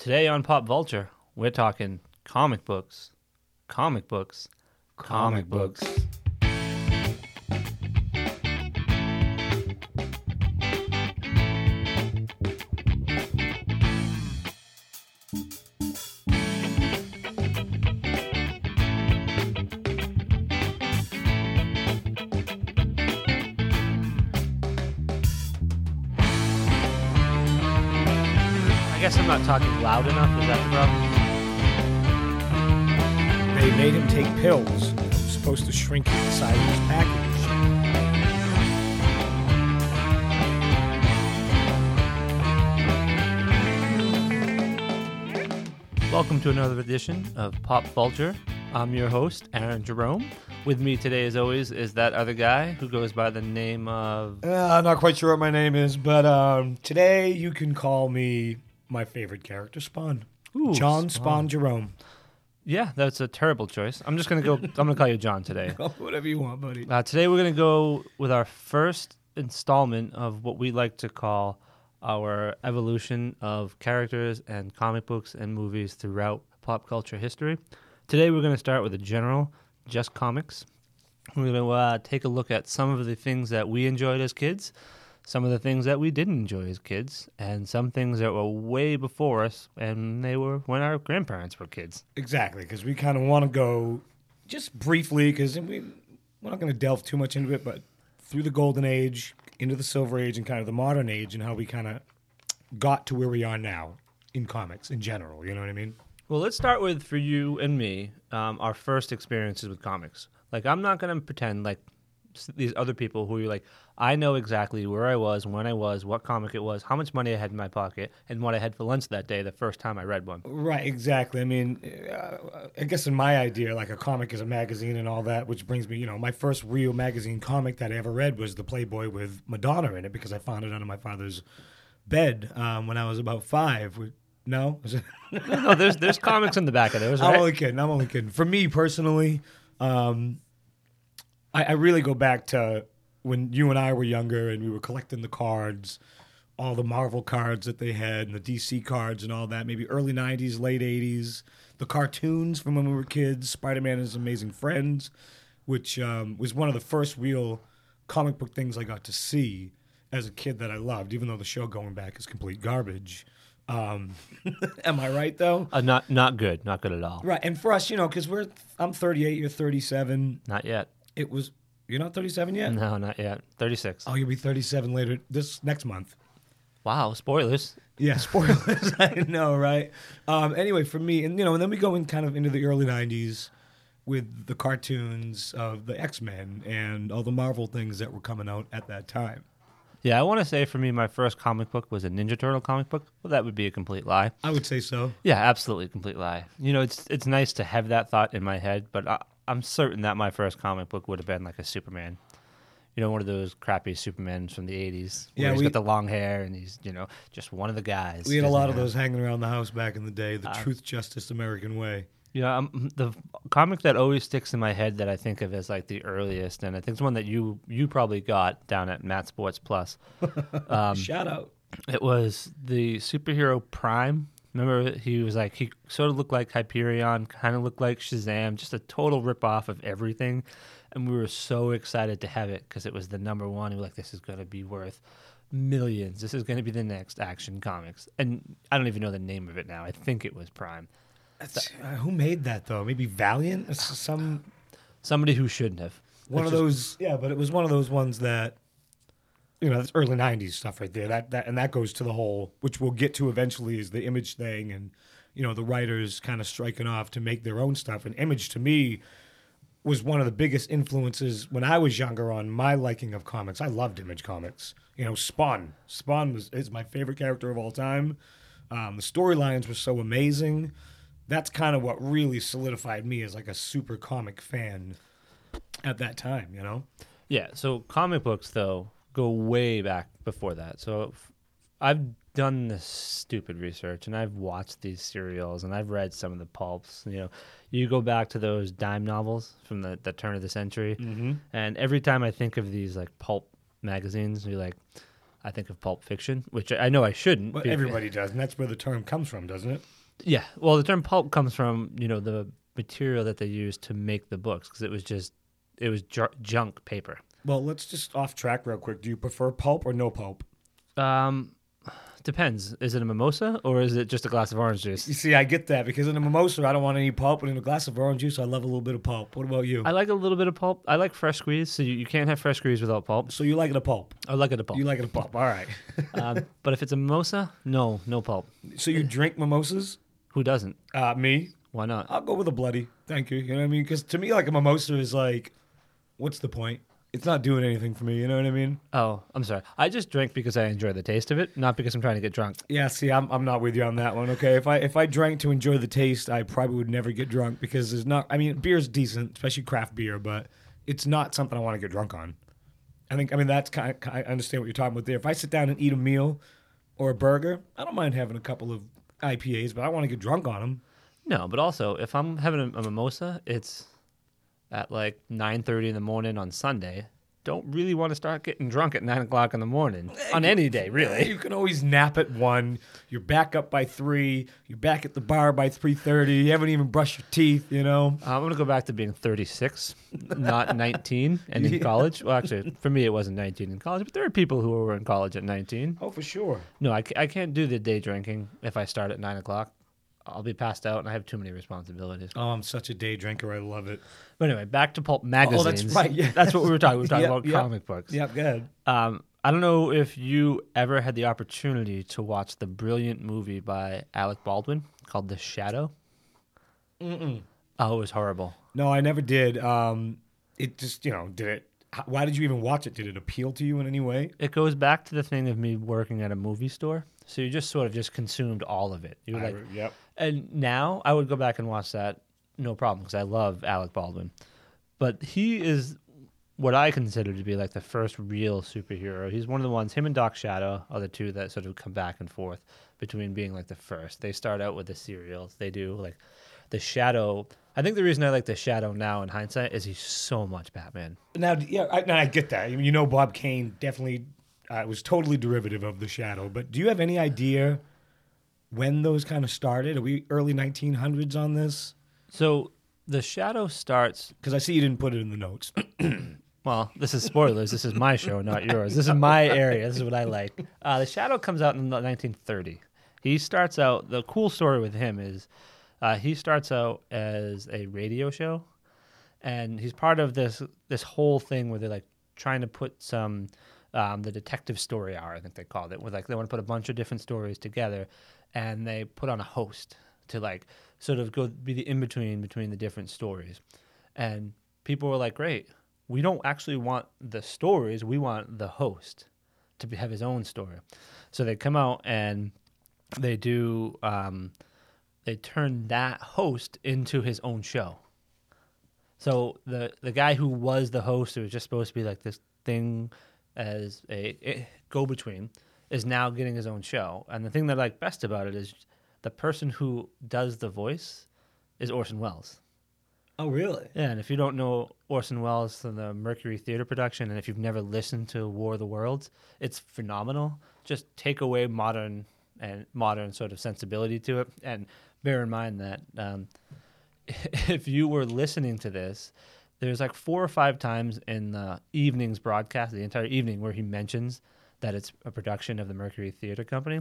Today on Pop Vulture, we're talking comic books, comic books, comic, books. I not talking loud enough. Is that the problem? They made him take pills. that were supposed to shrink him inside of his package. Welcome to another edition of Pop Vulture. I'm your host, Aaron Jerome. With me today, as always, is that other guy who goes by the name of. Uh, I'm not quite sure what my name is, but um, today you can call me my favorite character, Spawn. Ooh, John Spawn. Jerome. Yeah, that's a terrible choice. I'm just gonna go. I'm gonna call you John today. Whatever you want, buddy. Uh, today we're going to go with our first installment of what we like to call our evolution of characters and comic books and movies throughout pop culture history. Today we're going to start with a general, just comics. We're going to uh, take a look at some of the things that we enjoyed as kids, some of the things that we didn't enjoy as kids, and some things that were way before us and they were when our grandparents were kids. Exactly, because we kind of want to go just briefly, because we, we're not going to delve too much into it, but through the golden age, into the silver age, and kind of the modern age, and how we kind of got to where we are now in comics in general. You know what I mean? Well, let's start with for you and me, um, our first experiences with comics. Like, I'm not going to pretend like these other people who are like, I know exactly where I was, when I was, what comic it was, how much money I had in my pocket, and what I had for lunch that day the first time I read one. Right, exactly. I mean, uh, I guess in my idea, like a comic is a magazine and all that, which brings me, you know, my first real magazine comic that I ever read was the Playboy with Madonna in it because I found it under my father's bed um, when I was about five. We- No, it- no, there's there's comics in the back of those, I'm only kidding. I'm only kidding. For me personally, um, I, I really go back to when you and I were younger and we were collecting the cards, all the Marvel cards that they had and the DC cards and all that. Maybe early '90s, late '80s. The cartoons from when we were kids, Spider-Man and His Amazing Friends, which um, was one of the first real comic book things I got to see as a kid that I loved, even though the show going back is complete garbage. Um, am I right though? Uh, not not good, not good at all. Right, and for us, you know, because we're I'm 38, you're 37. Not yet. It was you're not 37 yet. No, not yet. Thirty six. Oh, you'll be 37 later this next month. Wow, spoilers. Yeah, spoilers. I know, right? Um, anyway, for me, and you know, and then we go in kind of into the early 90s with the cartoons of the X Men and all the Marvel things that were coming out at that time. Yeah, I want to say for me, my first comic book was a Ninja Turtle comic book. Well, that would be a complete lie. I would say so. Yeah, absolutely, complete lie. You know, it's it's nice to have that thought in my head, but I, I'm certain that my first comic book would have been like a Superman. You know, one of those crappy Supermans from the '80s. Where Yeah, he's we- got the long hair and he's you know just one of the guys. We had a lot of know. those hanging around the house back in the day. The Truth, Justice, American Way. Yeah, um, the comic that always sticks in my head that I think of as like the earliest, and I think it's one that you you probably got down at Matt Sports Plus. Um, Shout out. It was the superhero Prime. Remember, he was like he sort of looked like Hyperion, kind of looked like Shazam, just a total rip off of everything. And we were so excited to have it because it was the number one. We were like, this is going to be worth millions. This is going to be the next Action Comics. And I don't even know the name of it now. I think it was Prime. Uh, who made that though? Maybe Valiant. Some Somebody who shouldn't have. one Which of is- those yeah but it was one of those ones that you know that's early 90s stuff right there that that and that goes to the whole which we'll get to eventually is the image thing and you know the writers kind of striking off to make their own stuff and image to me was one of the biggest influences when I was younger on my liking of comics. I loved Image Comics. You know, Spawn. Spawn was is my favorite character of all time. Um, the storylines were so amazing. That's kind of what really solidified me as like a super comic fan at that time. You know, Yeah. So comic books though go way back before that. So f- I've done this stupid research and I've watched these serials and I've read some of the pulps. You know, you go back to those dime novels from the, the turn of the century, mm-hmm. and every time I think of these like pulp magazines, you're like, I think of Pulp Fiction, which I know I shouldn't. But everybody does, and that's where the term comes from, doesn't it? Yeah, well, the term pulp comes from you know the material that they used to make the books because it was just it was ju- junk paper. Well, let's just off track real quick. Do you prefer pulp or no pulp? Um, depends. Is it a mimosa or is it just a glass of orange juice? You see, I get that because in a mimosa, I don't want any pulp, but in a glass of orange juice, I love a little bit of pulp. What about you? I like a little bit of pulp. I like fresh squeeze, so you, you can't have fresh squeeze without pulp. so you like it a pulp? I like it a pulp. You like it a pulp? All right. um, but if it's a mimosa, no, no pulp. so you drink mimosas? Who doesn't? Uh, me, Why not? I'll go with a bloody. Thank you. You know what I mean? Because to me, like a mimosa is like, what's the point? It's not doing anything for me. You know what I mean? Oh, I'm sorry. I just drink because I enjoy the taste of it, not because I'm trying to get drunk. Yeah. See, I'm, I'm not with you on that one. Okay. If I if I drank to enjoy the taste, I probably would never get drunk because there's not. I mean, beer's decent, especially craft beer, but it's not something I want to get drunk on. I think. I mean, that's kind. Of, I understand what you're talking about there. If I sit down and eat a meal or a burger, I don't mind having a couple of IPAs, but I want to get drunk on them. No, but also if I'm having a, a mimosa, it's at like 9:30 in the morning on Sunday. Don't really want to start getting drunk at nine o'clock in the morning eh, on any day, eh, really. You can always nap at one. You're back up by three. You're back at the bar by three thirty. You haven't even brushed your teeth. You know. I'm gonna go back to being 36, not 19, and in college. Well, actually, for me, it wasn't 19 in college, but there are people who were in college at 19. Oh, for sure. No, I, I can't do the day drinking if I start at nine o'clock. I'll be passed out, and I have too many responsibilities. Oh, I'm such a day drinker. I love it. But anyway, back to pulp magazines. Oh, that's right. Yeah, That's what we were talking. We were talking Yep, about yep. comic books. Yep, good. Um, I don't know if you ever had the opportunity to watch the brilliant movie by Alec Baldwin called The Shadow. Mm-mm. Oh, it was horrible. No, I never did. Um, it just you know, did it? Why did you even watch it? Did it appeal to you in any way? It goes back to the thing of me working at a movie store. So you just sort of just consumed all of it. You were I like, re- yep. and now I would go back and watch that, no problem, because I love Alec Baldwin. But he is what I consider to be like the first real superhero. He's one of the ones. Him and Doc Shadow are the two that sort of come back and forth between being like the first. They start out with the serials. They do like the Shadow. I think the reason I like the Shadow now in hindsight is he's so much Batman. Now, yeah, I, now I get that. I mean, you know, Bob Kane definitely uh, was totally derivative of the Shadow. But do you have any idea when those kind of started? Are we early 1900s on this? So the Shadow starts Because I see you didn't put it in the notes. Well, this is spoilers. this is my show, not yours. This is my area. This is what I like. Uh, the Shadow comes out in 1930. He starts out. The cool story with him is uh, he starts out as a radio show, and he's part of this this whole thing where they're like trying to put some um, the detective story hour. I think they called it. Where like they want to put a bunch of different stories together, and they put on a host to like sort of go be the in between between the different stories, and people were like, "Great, we don't actually want the stories. We want the host to be, have his own story." So they come out and they do um, they turn that host into his own show. So the the guy who was the host, who was just supposed to be like this thing as a, go between, is now getting his own show. And the thing that I like best about it is the person who does the voice is Orson Welles. oh, really? Yeah, and if you don't know Orson Welles from the Mercury Theater production, and if you've never listened to War of the Worlds, it's phenomenal. Just take away modern and modern sort of sensibility to it, and bear in mind that um, if you were listening to this, there's like four or five times in the evening's broadcast, the entire evening, where he mentions that it's a production of the Mercury Theater Company.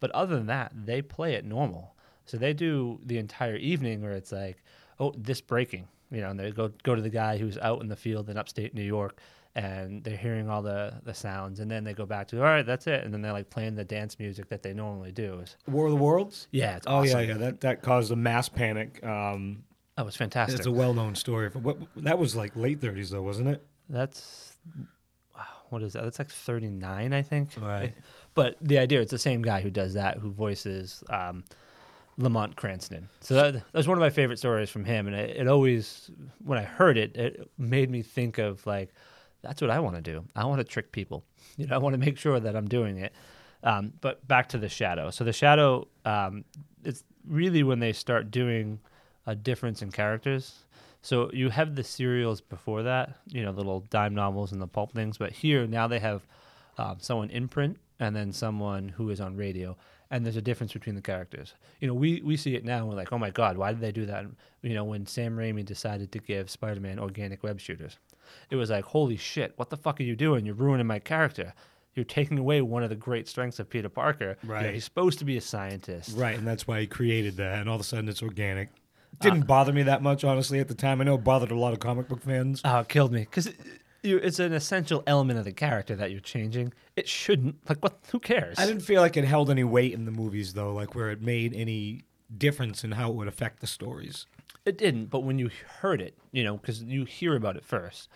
But other than that, they play it normal. So they do the entire evening where it's like, oh, this breaking, you know, and they go go to the guy who's out in the field in upstate New York, and they're hearing all the the sounds, and then they go back to, all right, that's it, and then they're like playing the dance music that they normally do. War of the Worlds? yeah, it's Oh, awesome. yeah, yeah. That, that caused a mass panic. Um, That was fantastic. it's a well known story. What, that was like late 30s, though, wasn't it? That's what is that? That's like 39, I think. Right. But the idea, it's the same guy who does that, who voices um, Lamont Cranston. So that, that was one of my favorite stories from him, and it, it always, when I heard it, it made me think of like, that's what I want to do. I want to trick people. You know, I want to make sure that I'm doing it. Um, but back to the shadow. So the shadow, um, it's really when they start doing a difference in characters. So you have the serials before that, you know, the little dime novels and the pulp things, but here now they have um, someone in print and then someone who is on radio. And there's a difference between the characters. You know, we, we see it now. And we're like, oh my god, why did they do that? You know, when Sam Raimi decided to give Spider-Man organic web shooters, it was like, holy shit, what the fuck are you doing? You're ruining my character. You're taking away one of the great strengths of Peter Parker. You know, Right. he's supposed to be a scientist. Right, and that's why he created that, and all of a sudden it's organic. Didn't uh, bother me that much, honestly, at the time. I know it bothered a lot of comic book fans. Oh, it killed me because it, it's an essential element of the character that you're changing. It shouldn't. Like, what? Who cares? I didn't feel like it held any weight in the movies, though, like where it made any difference in how it would affect the stories. It didn't. But when you heard it, you know, because you hear about it first,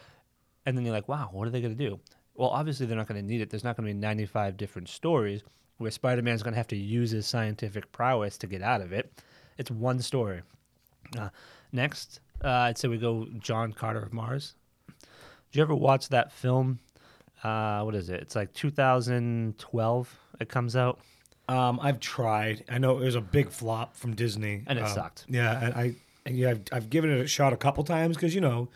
and then you're like, wow, what are they going to do? Well, obviously they're not going to need it. There's not going to be 95 different stories where Spider-Man's going to have to use his scientific prowess to get out of it. It's one story. Uh, next, uh, I'd say we go John Carter of Mars. Did you ever watch that film? Uh, what is it? It's like 2012. It comes out. Um, I've tried. I know it was a big flop from Disney, And it Um, sucked. Yeah, and I and yeah, I've, I've given it a shot a couple times because you know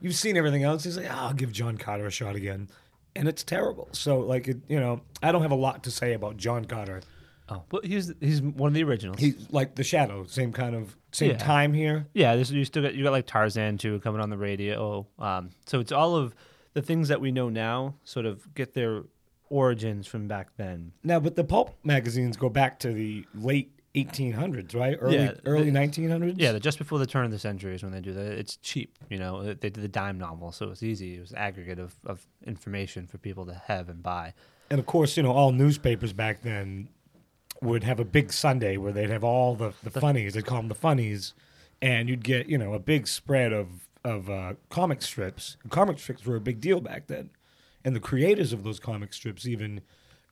you've seen everything else. He's like, "Ah, I'll give John Carter a shot again, and it's terrible. So like, it, you know, I don't have a lot to say about John Carter. Oh, well, he's he's one of the originals. He's like the Shadow, same kind of same Yeah. time here. Yeah, this, you still got you got like Tarzan too coming on the radio. Um, so it's all of the things that we know now sort of get their origins from back then. Now, but the pulp magazines go back to the late 1800s, right? Early Yeah, early the- 1900s. Yeah, the, just before the turn of the century is when they do that. It's cheap, you know. They did the dime novel, so it was easy. It was aggregate of, of information for people to have and buy. And of course, you know, all newspapers back then would have a big Sunday where they'd have all the, the funnies. They'd call them the funnies. And you'd get, you know, a big spread of, of uh, comic strips. Comic strips were a big deal back then. And the creators of those comic strips even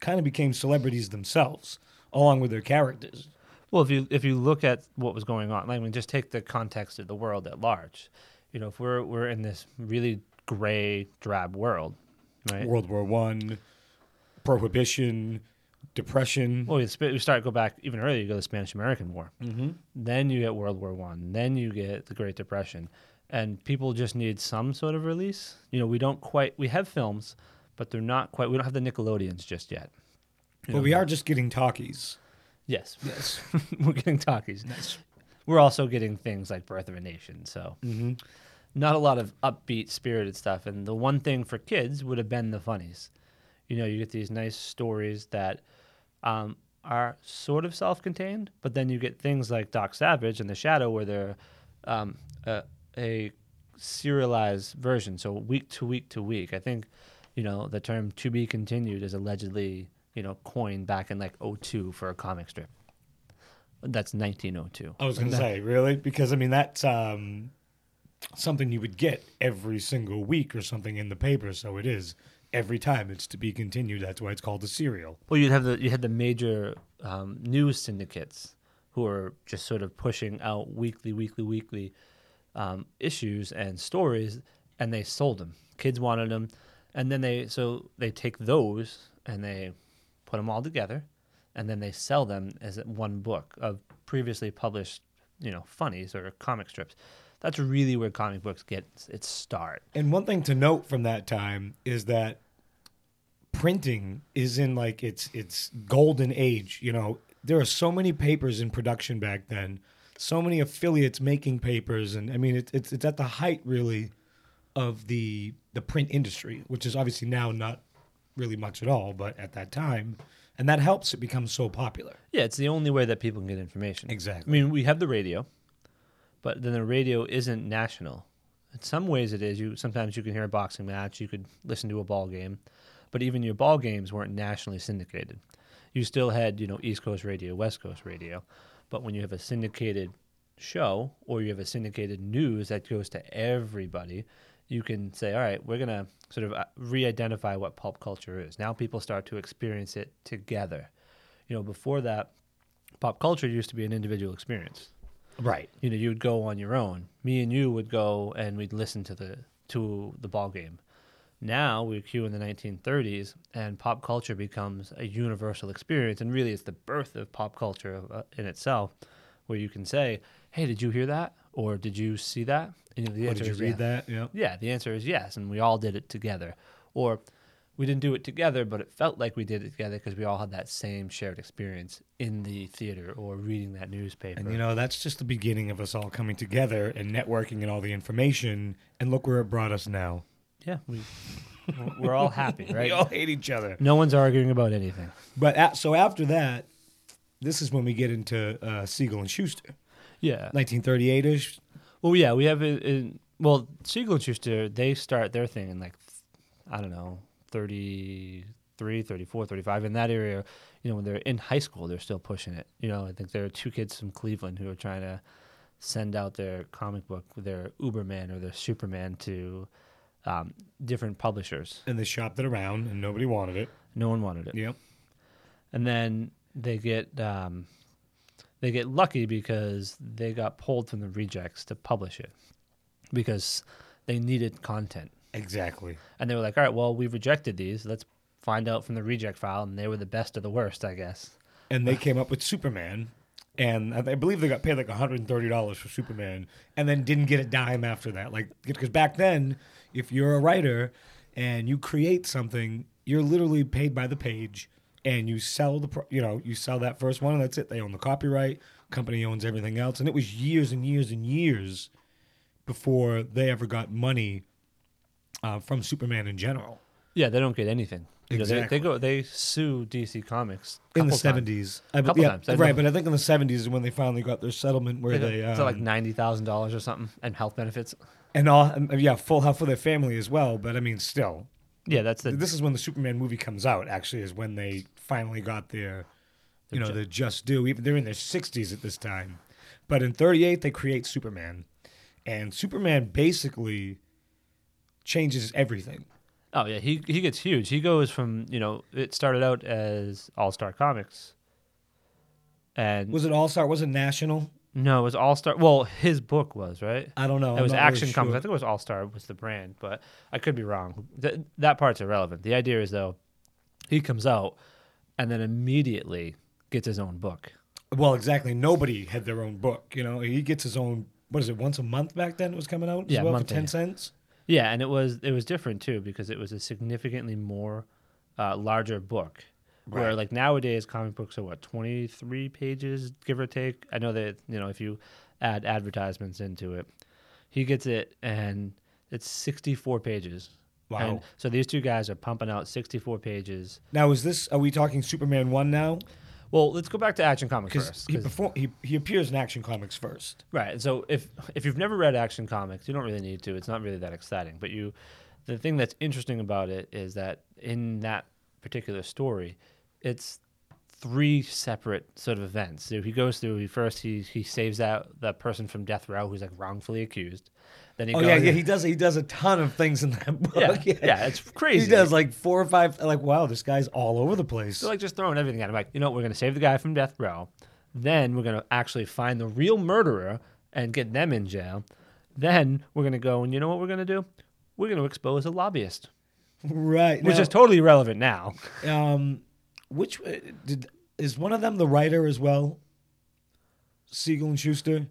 kind of became celebrities themselves, along with their characters. Well, if you if you look at what was going on, like, I mean, just take the context of the world at large. You know, if we're we're in this really gray, drab world, right? World War One, Prohibition, Depression. Well, we start go back even earlier. You go to the Spanish American War. Mm-hmm. Then you get World War One. Then you get the Great Depression, and people just need some sort of release. You know, we don't quite. We have films, but they're not quite. We don't have the Nickelodeons just yet. You But know, we are just getting talkies. Yes, Yes. we're getting talkies. We're also getting things like Birth of a Nation. So mm-hmm. not a lot of upbeat, spirited stuff. And the one thing for kids would have been the funnies. You know, you get these nice stories that um, are sort of self-contained, but then you get things like Doc Savage and The Shadow, where they're um, a, a serialized version, so week to week to week. I think, you know, the term "to be continued" is allegedly, you know, coined back in like 02 for a comic strip. That's 1902. I was going to say, really? Because, I mean, that's um, something you would get every single week or something in the paper. So it is every time. It's to be continued. That's why it's called a serial. Well, you'd have the you had the major um, news syndicates who are just sort of pushing out weekly, weekly, weekly um, issues and stories, and they sold them. Kids wanted them, and then they so they take those and they put them all together, and then they sell them as one book of previously published, you know, funnies or comic strips. That's really where comic books get its start. And one thing to note from that time is that printing is in like its its golden age. You know, there are so many papers in production back then, so many affiliates making papers, and I mean, it, it's it's at the height really of the the print industry, which is obviously now not really much at all, but at that time, and that helps it become so popular. Yeah, it's the only way that people can get information. Exactly. I mean, we have the radio, but then the radio isn't national. In some ways, it is. You sometimes you can hear a boxing match, you could listen to a ball game, but even your ball games weren't nationally syndicated. You still had, you know, East Coast radio, West Coast radio, but when you have a syndicated show or you have a syndicated news that goes to everybody, you can say, all right, we're gonna sort of uh, re-identify what pulp culture is. Now people start to experience it together. You know, before that, pop culture used to be an individual experience. Right. You know, you would go on your own. Me and you would go and we'd listen to the to the ball game. Now we cue in the 1930s, and pop culture becomes a universal experience, and really, it's the birth of pop culture uh, in itself, where you can say, "Hey, did you hear that?" or "Did you see that?" And the Or did you is read yes. that? Yeah. Yeah, the answer is yes, and we all did it together. Or we didn't do it together, but it felt like we did it together because we all had that same shared experience in the theater or reading that newspaper. And you know, that's just the beginning of us all coming together and networking and all the information. And look where it brought us now. yeah, we we're all happy, right? We all hate each other. No one's arguing about anything. But a so after that, this is when we get into uh, Siegel and Shuster, Yeah. 1938 ish. Well, yeah, we have it in. Well, Siegel and Shuster, they start their thing in like, I don't know, 33, 34, 35. In that area, you know, when they're in high school, they're still pushing it. You know, I think there are two kids from Cleveland who are trying to send out their comic book, their Uberman or their Superman to um, different publishers. And they shopped it around, and nobody wanted it. No one wanted it. Yep. and then they get um, they get lucky because they got pulled from the rejects to publish it because they needed content Exactly. and they were like all right well we rejected these let's find out from the reject file and they were the best of the worst i guess And they came up with Superman. And I I believe they got paid like $130 for Superman and then didn't get a dime after that. Like, because back then, if you're a writer and you create something, you're literally paid by the page and you sell the, pro- you know, you sell that first one and that's it. They own the copyright, company owns everything else. And it was years and years and years before they ever got money uh, from Superman in general. yeah they don't get anything You know, they, Exactly. they go they sue dc comics in the seventies. I Couple yeah, times. I right? know. But I think in the seventies is when they finally got their settlement where They they, so like um, ninety thousand dollars or something, and health benefits. and all um, yeah, full health for their family as well. But I mean, still, Yeah, that's the this is when the Superman movie comes out. Actually, is when they finally got their, you know, ju- their just due. Even they're in their sixties at this time. But in thirty eight, they create Superman, and Superman basically changes everything. Oh yeah, he he gets huge. He goes from you know it started out as All Star Comics, and Was it All Star? Was it National? no, it was All Star. Well, his book was right. I don't know. it I'm was not really Action Comics. I think it was All Star was the brand, but I could be wrong. Th- that part's irrelevant. The idea is though, he comes out and then immediately gets his own book. Well, exactly. Nobody had their own book. You know, he gets his own. What is it? Once a month back then, it was coming out. as Yeah, well, for monthly. ten cents. Yeah, and it was it was different too because it was a significantly more uh, larger book. Where like nowadays comic books are what twenty three pages give or take. I know that you know if you add advertisements into it, he gets it and it's sixty four pages. Wow. And so these two guys are pumping out sixty four pages. Now, is this? Are we talking Superman one now? Well, let's go back to Action Comics first. he perform he he appears in Action Comics first. Right. And So if if you've never read Action Comics, you don't really need to. It's not really that exciting. But you, the thing that's interesting about it is that in that particular story, it's three separate sort of events. So he goes through. He first he he saves out that person from death row who's like wrongfully accused. Then he Oh yeah, yeah. He does he does a ton of things in that book. yeah, yeah, it's crazy. He does like four or five. Like wow, this guy's all over the place. So like just throwing everything at him. Like, you know, what, we're gonna save the guy from death row. Then we're gonna actually find the real murderer and get them in jail. Then we're gonna go and you know what we're gonna do? We're gonna expose a lobbyist, right. which now, is totally irrelevant now. um, which uh, did is one of them the writer as well? Siegel and Shuster.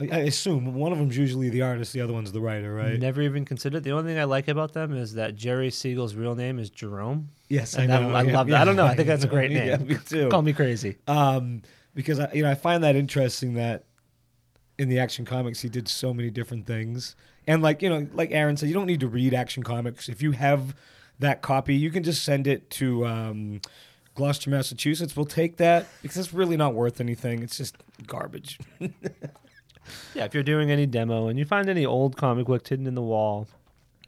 I, I assume one of them's usually the artist, the other one's the writer, right? Never even considered. The only thing I like about them is that Jerry Siegel's real name is Jerome. Yes, I And I, know. I yeah, love that. yeah, I don't know. I think that's a great name. Yeah, me too. Call me crazy. um, because I, you know I find that interesting that in the Action Comics he did so many different things, and like you know, like Aaron said, you don't need to read Action Comics if you have that copy, you can just send it to um, Gloucester, Massachusetts. We'll take that because it's really not worth anything. It's just garbage. Yeah, if you're doing any demo and you find any old comic books hidden in the wall,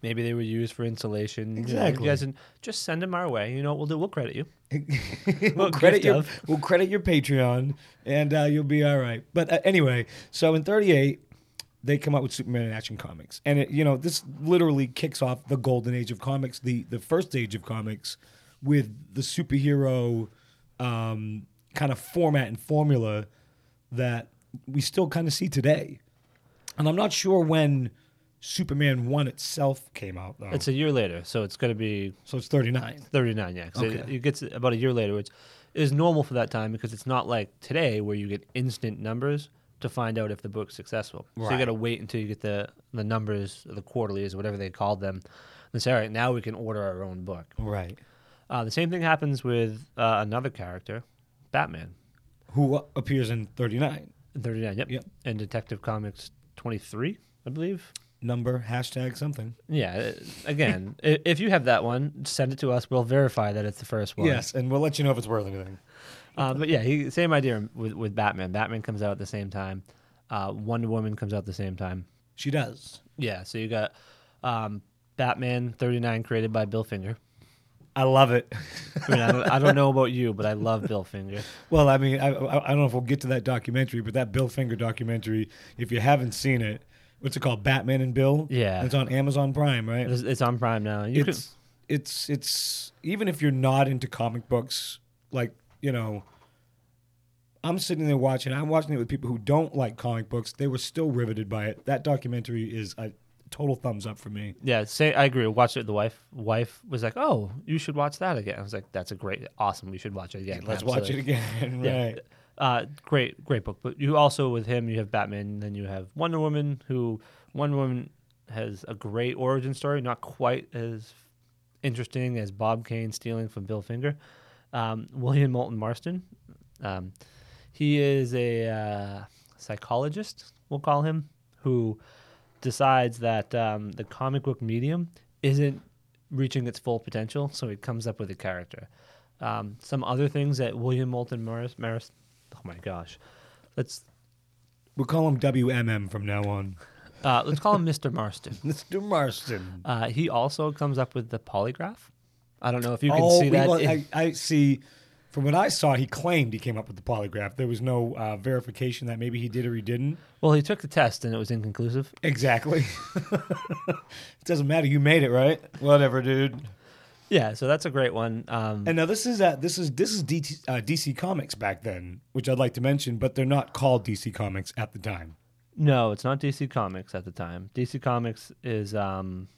maybe they were used for insulation. Exactly. You guys can just send them our way. You know what we'll do? We'll credit you. we'll credit your of. we'll credit your Patreon, and uh, you'll be all right. But uh, anyway, so in '38, they come out with Superman in Action Comics, and it, you know this literally kicks off the golden age of comics, the the first age of comics, with the superhero um, kind of format and formula that we still kind of see today. And I'm not sure when Superman One itself came out though. It's a year later, so it's going to be so it's 39. 39, yeah. it, Okay. it gets about a year later, which is normal for that time because it's not like today where you get instant numbers. to find out if the book's successful. Right. So you got to wait until you get the the numbers, the quarterlies, or whatever they called them. And say, all right, now we can order our own book. Right. Uh, the same thing happens with uh, another character, Batman, Who appears in 39. 39. Yep. Yep. And Detective Comics 23, I believe. Number, hashtag something. Yeah. uh, Again, i- if you have that one, send it to us. We'll verify that it's the first one. Yes, and we'll let you know if it's worth anything. Uh, but yeah, he, same idea with, with Batman. Batman comes out at the same time. Uh, Wonder Woman comes out at the same time. She does. Yeah, so you got um, Batman 39 created by Bill Finger. I love it. I mean, I don't, I don't know about you, but I love Bill Finger. Well, I mean, I, I, I don't know if we'll get to that documentary, but that Bill Finger documentary, if you haven't seen it, what's it called? Batman and Bill. Yeah. it's on Amazon Prime, right? It's, it's on Prime now. You it's it's it's even if you're not into comic books, like you know, I'm sitting there watching. I'm watching it with people who don't like comic books. They were still riveted by it. That documentary is a total thumbs up for me. yeah, say I agree. Watched it. The wife wife was like, "Oh, you should watch that again." I was like, "That's a great, awesome. We should watch it again." Let's watch it Absolutely. again. Yeah. Uh, great, great book. But you also with him, you have Batman, then you have Wonder Woman, who Wonder Woman has a great origin story, not quite as interesting as Bob Kane stealing from Bill Finger. Um, William Moulton Marston, um, he is a uh, psychologist, we'll call him, who decides that um, the comic book medium isn't reaching its full potential, so he comes up with a character. Um, some other things that William Moulton Maris, Maris oh my gosh, let's We'll call him WMM from now on. uh, let's call him Mr. Marston. Mr. Marston. Uh, he also comes up with the polygraph. I don't know if you can oh, see that. in- I, I see. From what I saw, he claimed he came up with the polygraph. There was no uh, verification that maybe he did or he didn't. well, he took the test and it was inconclusive. Exactly. it doesn't matter. You made it, right? Whatever, dude. Yeah, so that's a great one. Um, And now this is uh, this is this is DT, uh, DC Comics back then, which I'd like to mention, but they're not called DC Comics at the time. no, it's not DC Comics at the time. DC Comics is um,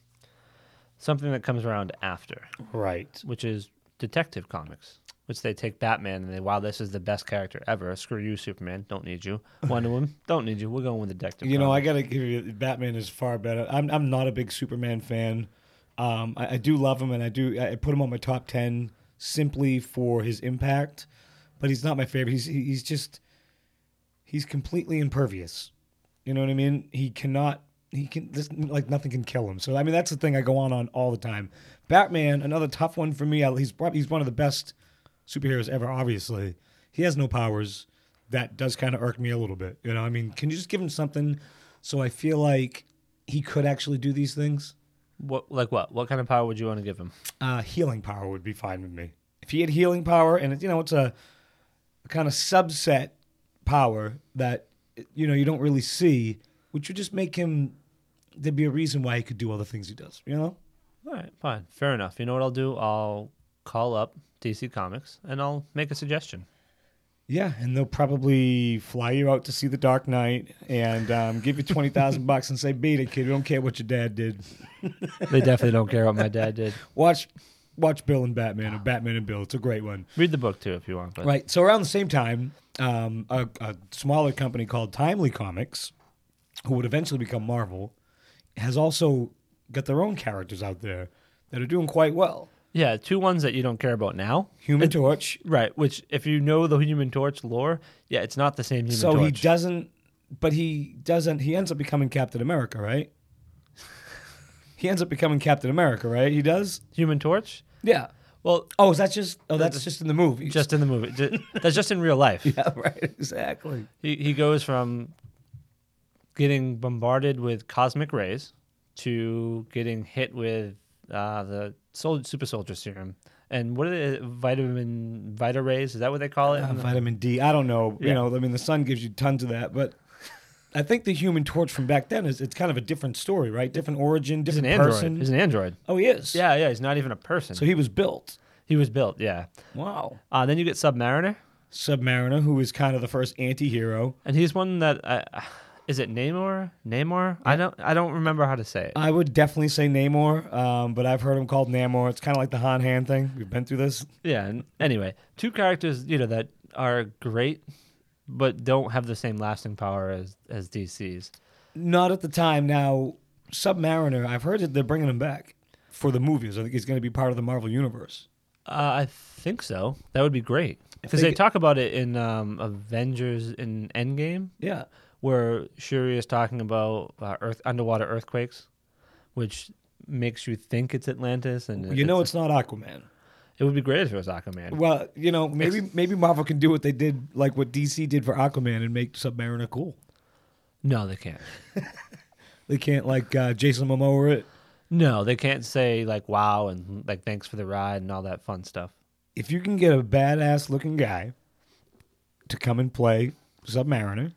something that comes around after, Right. which is Detective Comics, which they take Batman and they, wow, this is the best character ever. Screw you, Superman. Don't need you. Wonder Woman. Don't need you. We're going with the Detective You know, I gotta give you Batman is far better. I'm I'm not a big Superman fan. Um, I, I do love him, and I do I put him on my top ten simply for his impact, but he's not my favorite. He's he's just he's completely impervious. You know what I mean? He cannot. He can this, like nothing can kill him. So I mean that's the thing I go on on all the time. Batman, another tough one for me. I- He's probably he's one of the best superheroes ever. Obviously, he has no powers. That does kind of irk me a little bit. You know, I mean, can you just give him something so I feel like he could actually do these things? What, like what? What kind of power would you want to give him? Uh, healing power would be fine with me. If he had healing power, and it, you know, it's a, a kind of subset power that you know you don't really see, which would just make him. There'd be a reason why he could do all the things he does. You know. All right, fine, fair enough. You know what I'll do? I'll call up DC Comics and I'll make a suggestion. Yeah, and they'll probably fly you out to see The Dark Knight and um, give you twenty thousand bucks and say, "Beat it, kid. We don't care what your dad did. They definitely don't care what my dad did. Watch, watch Bill and Batman or Batman and Bill. It's a great one." Read the book too if you want. But Right. So around the same time, um, a, a smaller company called Timely Comics, who would eventually become Marvel, has also got their own characters out there that are doing quite well. Yeah, two ones that you don't care about now. Human Torch. Right, which if you know the Human Torch lore, yeah, it's not the same Human torch. So Torch. he doesn't, but he doesn't. He ends up becoming Captain America, right? he ends up becoming Captain America, right? He does. Human Torch. Yeah. Well, Oh, is that just? Oh, that's just in the movie. just in the movie. Ju- That's just in real life. yeah, right. Exactly. He he goes from getting bombarded with cosmic rays to getting hit with uh, the super soldier serum. And what are the vitamin Vita rays? Is that what they call it? Uh, vitamin D. I don't know. You know, I mean, the sun gives you tons of that, but I think the Human Torch from back then is it's kind of a different story, right? Different origin, different He's an different android. person. He's an android. oh, he is. Yeah, yeah. He's not even a person. So he was built. he was built. Yeah. Wow. Uh, then you get Submariner, Submariner, who is kind of the first anti-hero. and he's one that uh, is it Namor? Namor? I don't. I don't remember how to say it. I would definitely say Namor, um, but I've heard him called Namor. It's kind of like the Han Han thing. We've been through this. Yeah. And anyway, two characters you know that are great but don't have the same lasting power as as DC's. Not at the time. Now, Submariner, I've heard that they're bringing him back for the movies. I think he's going to be part of the Marvel universe. Uh, I think so. That would be great because they they talk about it in um, Avengers in Endgame, Yeah. Where Shuri is talking about uh, earth underwater earthquakes, which makes you think it's Atlantis, and You know, it's not Aquaman. it would be great if it was Aquaman. Well, you know, maybe maybe Marvel can do what they did, like what DC did for Aquaman, and make Submariner cool. No, they can't. They can't like uh, Jason Momoa it. No, they can't say like "wow" and like "thanks for the ride" and all that fun stuff. If you can get a badass looking guy to come and play Submariner,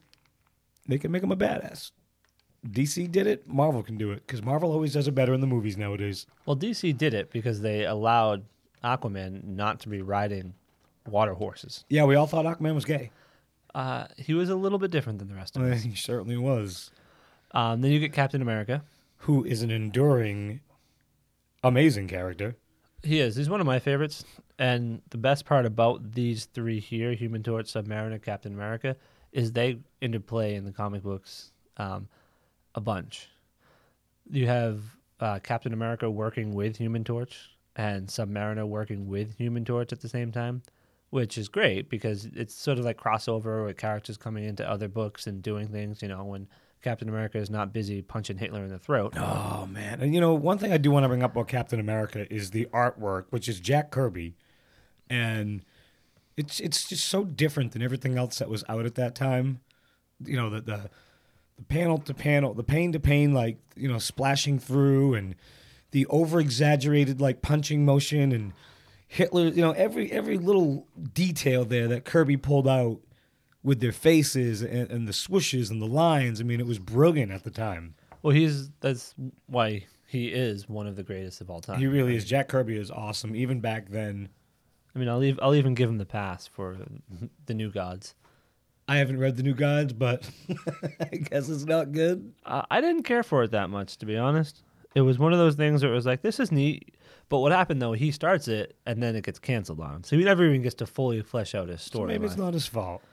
they can make him a badass. DC did it. Marvel can do it because Marvel always does it better in the movies nowadays. Well, DC did it because they allowed Aquaman not to be riding water horses. Yeah, we all thought Aquaman was gay. Uh, he was a little bit different than the rest of us. He certainly was. Um, then you get Captain America. Who is an enduring, amazing character. He is. He's one of my favorites. And the best part about these three here, Human Torch, Submariner, Captain America, is they interplay in the comic books um, a bunch. You have uh, Captain America working with Human Torch and Submariner working with Human Torch at the same time, which is great because it's sort of like crossover with characters coming into other books and doing things, you know, when Captain America is not busy punching Hitler in the throat. Oh man! And you know, one thing I do want to bring up about Captain America is the artwork, which is Jack Kirby, and it's it's just so different than everything else that was out at that time. You know, the the, the panel to panel, the pane to pane, like you know, splashing through, and the over exaggerated like punching motion, and Hitler. You know, every every little detail there that Kirby pulled out with their faces and, and the swooshes and the lines. I mean, it was brilliant at the time. Well, he's that's why he is one of the greatest of all time. He really is. Jack Kirby is awesome. Even back then, I mean, I'll leave. I'll even give him the pass for the New Gods. I haven't read the New Gods, but I guess it's not good. Uh, I didn't care for it that much, to be honest. It was one of those things where it was like, this is neat. But what happened though? He starts it and then it gets canceled on him, so he never even gets to fully flesh out his So story. maybe it's not his fault.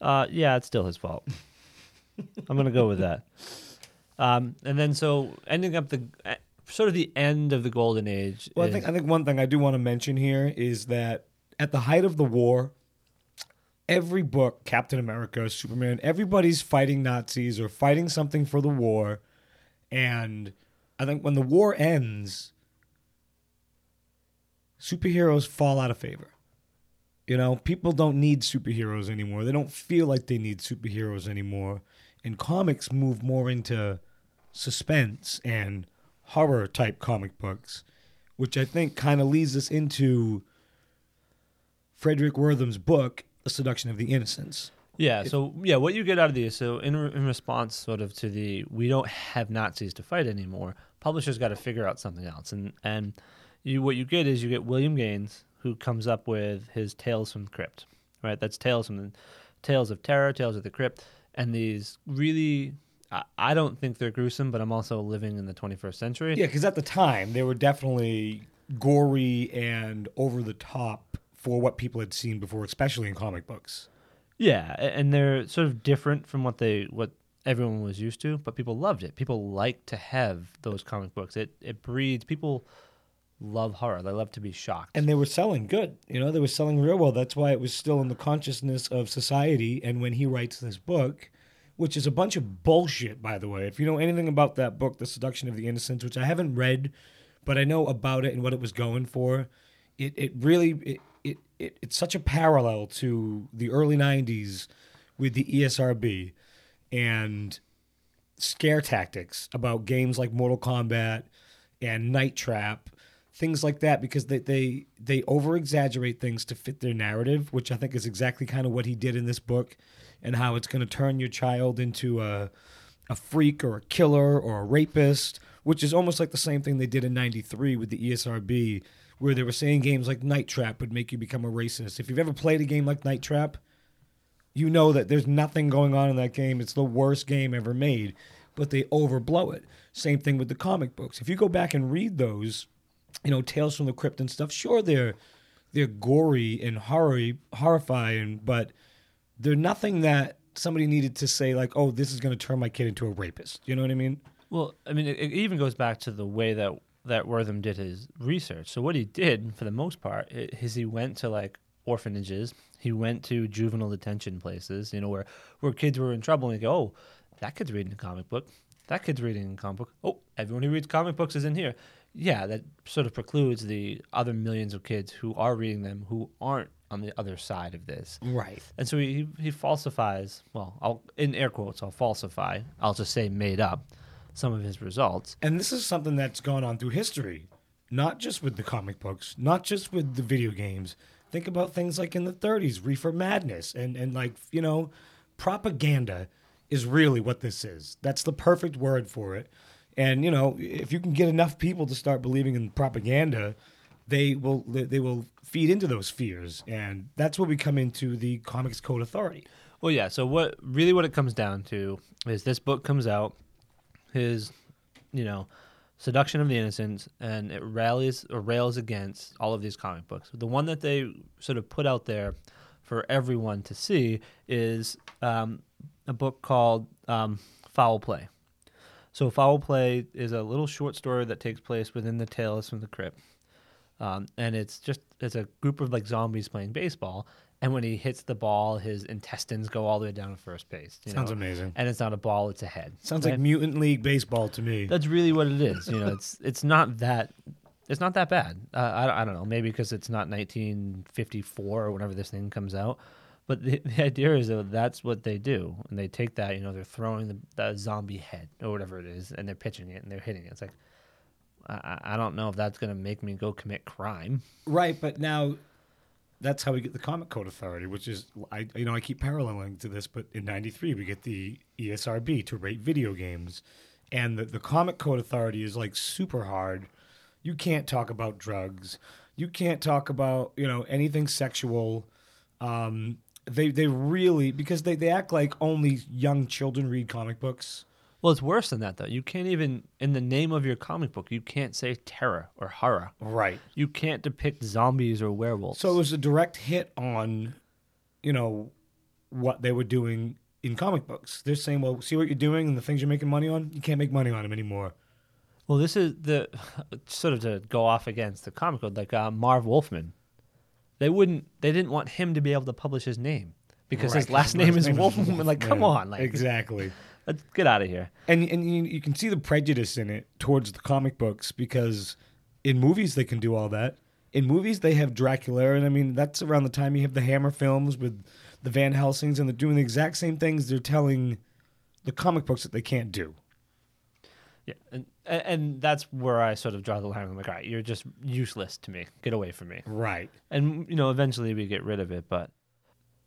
Uh, yeah, it's still his fault. I'm gonna go with that. Um, and then so ending up the uh, sort of the end of the golden age. Well, I think I think one thing I do want to mention here is that at the height of the war, every book, Captain America, Superman, everybody's fighting Nazis or fighting something for the war, and I think when the war ends, superheroes fall out of favor. You know, people don't need superheroes anymore. They don't feel like they need superheroes anymore. And comics move more into suspense and horror type comic books, which I think kind of leads us into Frederick Wertham's book, The Seduction of the Innocents. Yeah. So yeah, what you get out of these, so in, re- in response, sort of to the we don't have Nazis to fight anymore. Publishers got to figure out something else, and and you what you get is you get William Gaines who comes up with his Tales from the Crypt, right? That's Tales from the Tales of Terror, Tales of the Crypt, and these really. I- I don't think they're gruesome, but I'm also living in the 21st century. Yeah, because at the time they were definitely gory and over the top for what people had seen before, especially in comic books. Yeah, and they're sort of different from what they what everyone was used to, but people loved it. People like to have those comic books. It it breeds people love horror. They love to be shocked. And they were selling good. You know, they were selling real well. That's why it was still in the consciousness of society. And when he writes this book, which is a bunch of bullshit, by the way, if you know anything about that book, The Seduction of the Innocents, which I haven't read, but I know about it and what it was going for, it, it really, it, it, it, it's such a parallel to the early 90s with the ESRB and scare tactics about games like Mortal Kombat and Night Trap, things like that, because they they they over exaggerate things to fit their narrative, which I think is exactly kind of what he did in this book, and how it's going to turn your child into a a freak or a killer or a rapist, which is almost like the same thing they did in '93 with the ESRB, where they were saying games like Night Trap would make you become a racist. If you've ever played a game like Night Trap, you know that there's nothing going on in that game. It's the worst game ever made, but they overblow it. Same thing with the comic books. If you go back and read those, you know, Tales from the Crypt and stuff, sure they're they're gory and horror horrifying, but they're nothing that somebody needed to say like, "Oh, this is going to turn my kid into a rapist." You know what I mean? Well, I mean, it, it even goes back to the way that that Wertham did his research. So what he did, for the most part, is he went to like orphanages. He went to juvenile detention places, you know, where where kids were in trouble, and you go, "Oh, that kid's reading a comic book. That kid's reading a comic book. Oh, everyone who reads comic books is in here." Yeah, that sort of precludes the other millions of kids who are reading them who aren't on the other side of this. Right. And so he, he falsifies, well, I'll, in air quotes, I'll falsify, I'll just say made up some of his results. And this is something that's gone on through history, not just with the comic books, not just with the video games. Think about things like in the 30s, Reefer Madness, and, and like, you know, propaganda is really what this is. That's the perfect word for it. And, you know, if you can get enough people to start believing in propaganda, they will they, they will feed into those fears. And that's where we come into the Comics Code Authority. Well, yeah, so what really what it comes down to is this book comes out, his, you know, seduction of the innocents, and it rallies or rails against all of these comic books. The one that they sort of put out there for everyone to see is um, a book called um, Foul Play. So Foul Play is a little short story that takes place within the Tales from the Crypt, um, and it's just it's a group of like zombies playing baseball. And when he hits the ball, his intestines go all the way down to first base. you Sounds know? amazing. And it's not a ball; it's a head. Sounds right? like Mutant League Baseball to me. That's really what it is. You know, it's it's not that it's not that bad. Uh, I I don't know. Maybe because it's not 1954 or whenever this thing comes out. But the, the idea is that that's what they do, and they take that. You know, they're throwing the, the zombie head or whatever it is, and they're pitching it and they're hitting it. It's like I, I- I don't know if that's gonna make me go commit crime. Right, but now that's how we get the Comic Code Authority, which is I you know I keep paralleling to this, but in '93 we get the ESRB to rate video games, and the the Comic Code Authority is like super hard. You can't talk about drugs. You can't talk about you know anything sexual. Um, they they really because they they act like only young children read comic books. Well, it's worse than that though. You can't even in the name of your comic book, you can't say terror or horror. Right. You can't depict zombies or werewolves. So it was a direct hit on, you know, what they were doing in comic books. They're saying, well, see what you're doing and the things you're making money on? You can't make money on them anymore. Well, this is the sort of to go off against the comic code, like uh, Marv Wolfman. They wouldn't, they didn't want him to be able to publish his name because his Right, last name is Wolfman. Wolfman. Like, come Yeah, on, like, exactly. Let's get out of here. And and you, you can see the prejudice in it towards the comic books because in movies they can do all that. In movies they have Dracula, and I mean that's around the time you have the Hammer films with the Van Helsings, and they're doing the exact same things they're telling the comic books that they can't do. Yeah, and and that's where I sort of draw the line. I'm like, all right, you're just useless to me. Get away from me. Right. and you know eventually we get rid of it but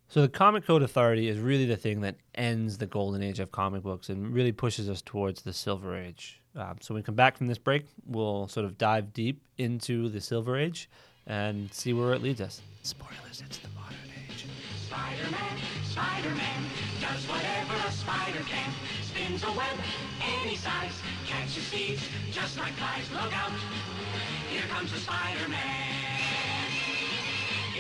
so the comic code authority is really the thing that ends the golden age of comic books and really pushes us towards the silver age um, so when we come back from this break we'll sort of dive deep into the silver age and see where it leads us spoilers it's the modern age Spider-Man, Spider-Man, does whatever a spider can. Spins a web any size, catches thieves just like flies. Look out, here comes the Spider-Man.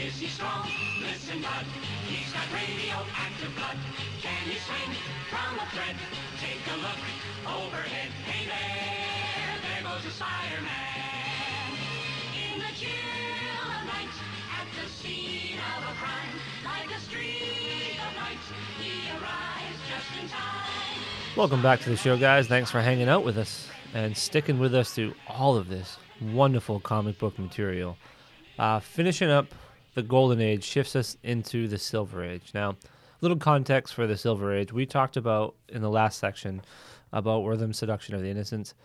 Is he strong? Listen, bud, he's got radioactive blood. Can he swing from a thread? Take a look overhead. Hey there, there goes the Spider-Man. In the chill of night, at the scene of a crime, like a streak of light, he arrives just in time. welcome back to the show guys thanks for hanging out with us and sticking with us through all of this wonderful comic book material uh, finishing up the golden age shifts us into the silver age now a little context for the silver age we talked about in the last section about Wertham's seduction of the innocents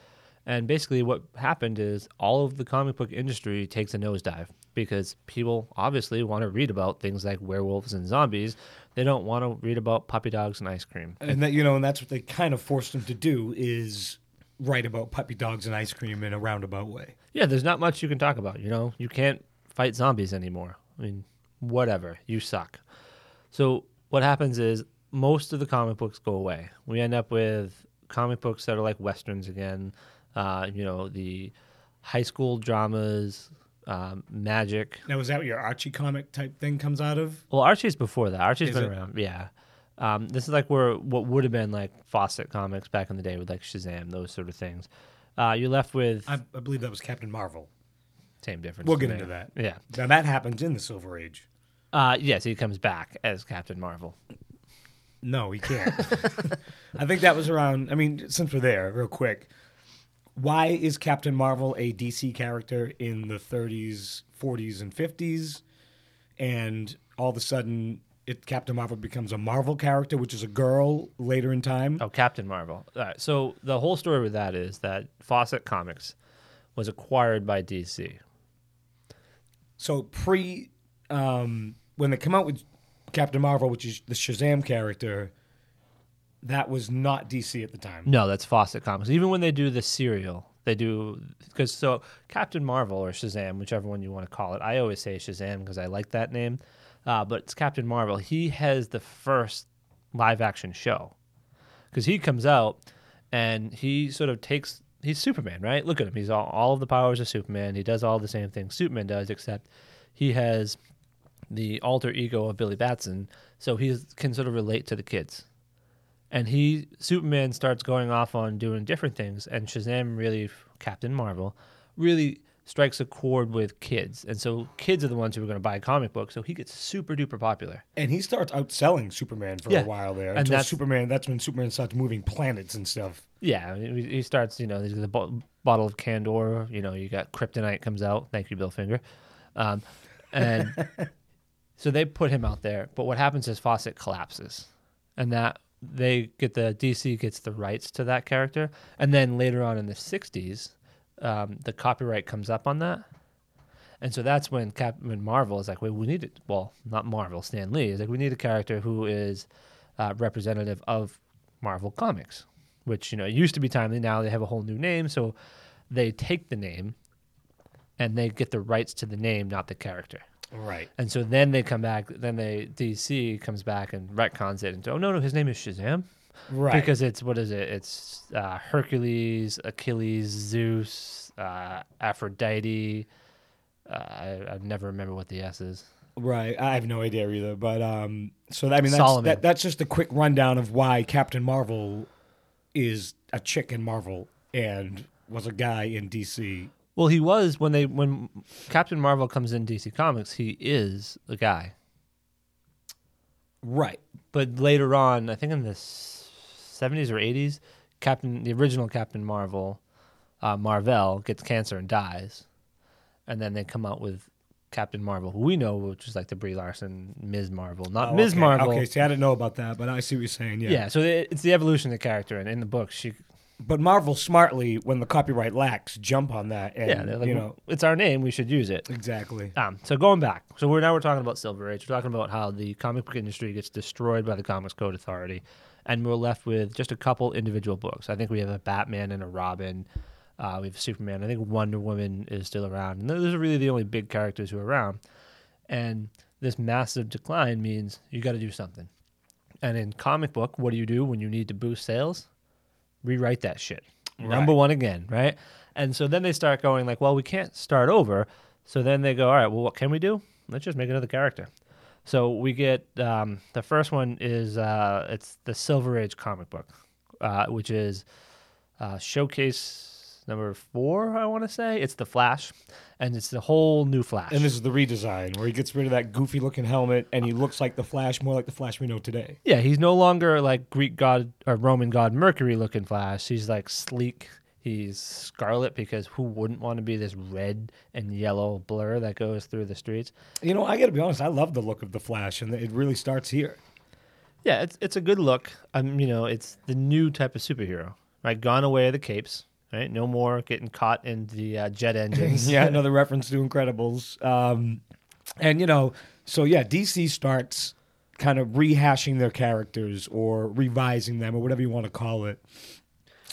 and basically what happened is all of the comic book industry takes a nosedive because people obviously want to read about things like werewolves and zombies they don't want to read about puppy dogs and ice cream and that you know, and that's what they kind of forced them to do is write about puppy dogs and ice cream in a roundabout way. Yeah, there's not much you can talk about. You know, you can't fight zombies anymore. I mean, whatever. You suck. So what happens is most of the comic books go away. We end up with comic books that are like westerns again. Uh, you know, the high school dramas um, Magic. Now, was that what your Archie comic type thing comes out of? Well, Archie's before that. Archie's Is been it? around. Yeah. Um, this is like where what would have been like Fawcett comics back in the day with like Shazam, those sort of things. Uh, you're left with I, I believe that was Captain Marvel. Same difference. We'll get into that. Yeah. Now, that happens in the Silver Age. Uh, yes, he comes back as Captain Marvel. No, he can't. I think that was around. I mean, since we're there, real quick, why is Captain Marvel a DC character in the 30s, 40s, and 50s, and all of a sudden, it Captain Marvel becomes a Marvel character, which is a girl later in time? Oh, Captain Marvel. All right. So the whole story with that is that Fawcett Comics was acquired by DC. So pre, um, when they come out with Captain Marvel, which is the Shazam character, that was not DC at the time. No, that's Fawcett Comics. Even when they do the serial, they do because so Captain Marvel or Shazam, whichever one you want to call it. I always say Shazam because I like that name, uh, but it's Captain Marvel. He has the first live action show because he comes out and he sort of takes. He's Superman, right? Look at him. He's all, all of the powers of Superman. He does all the same things Superman does, except he has the alter ego of Billy Batson, so he can sort of relate to the kids and he Superman starts going off on doing different things, and Shazam really Captain Marvel really strikes a chord with kids, and so kids are the ones who are going to buy comic books. So he gets super duper popular. And he starts outselling Superman for Yeah. a while there. And until that's- Superman, that's when Superman starts moving planets and stuff. Yeah, he he starts. You know, there's the bo- bottle of Kandor. You know, you got Kryptonite comes out. Thank you, Bill Finger. Um, and so they put him out there. But what happens is Fawcett collapses, and that they get the DC gets the rights to that character, and then later on in the '60s, um, the copyright comes up on that. And so that's when Captain Marvel is like, wait, we need it. Well, not Marvel, Stan Lee is like, we need a character who is uh, representative of Marvel Comics, which you know used to be timely. Now they have a whole new name, so they take the name and they get the rights to the name, not the character. Right. And so then they come back. Then they DC comes back and retcons it. And oh no, no, his name is Shazam Right. because it's what is it? It's uh, Hercules, Achilles, Zeus, uh, Aphrodite. Uh, I, I never remember what the S is. right. I have no idea either. But um, so I mean, that's, that, that's just a quick rundown of why Captain Marvel is a chick in Marvel and was a guy in DC. Well, he was when they when Captain Marvel comes in DC Comics, he is a guy. Right. But later on, I think in the seventies or eighties, Captain the original Captain Marvel, uh, Marvel gets cancer and dies, and then they come out with Captain Marvel, who we know, which is like the Brie Larson Ms. Marvel, not Oh, Ms. okay. Marvel. Okay. See, I didn't know about that, but I see what you're saying. Yeah. Yeah, so it's the evolution of the character, and in the book, she But Marvel smartly, when the copyright lacks, jump on that. And, yeah, like, you know, it's our name, we should use it. exactly. Um, so going back, so we're now we're talking about Silver Age. We're talking about how the comic book industry gets destroyed by the Comics Code Authority, and we're left with just a couple individual books. I think we have a Batman and a Robin. Uh, we have Superman. I think Wonder Woman is still around, and those are really the only big characters who are around. And this massive decline means you got to do something. And in comic book, what do you do when you need to boost sales? Rewrite that shit. Number one again, right? And so then they start going like, well, we can't start over. So then they go, all right, well, what can we do? Let's just make another character. So we get um, the first one is uh, it's the Silver Age comic book, uh, which is uh, showcase number four. I want to say it's the Flash, and it's the whole new Flash. And this is the redesign where he gets rid of that goofy looking helmet and he looks like the Flash, more like the Flash we know today. Yeah, he's no longer like Greek god or Roman god Mercury looking Flash. He's like sleek. He's scarlet because who wouldn't want to be this red and yellow blur that goes through the streets? You know, I got to be honest, I love the look of the Flash, and it really starts here. Yeah, it's it's a good look. Um, you know, it's the new type of superhero, right? Gone away are the capes, right? No more getting caught in the uh, jet engines. yeah, another reference to Incredibles. Um, and you know, so yeah, DC starts kind of rehashing their characters or revising them or whatever you want to call it.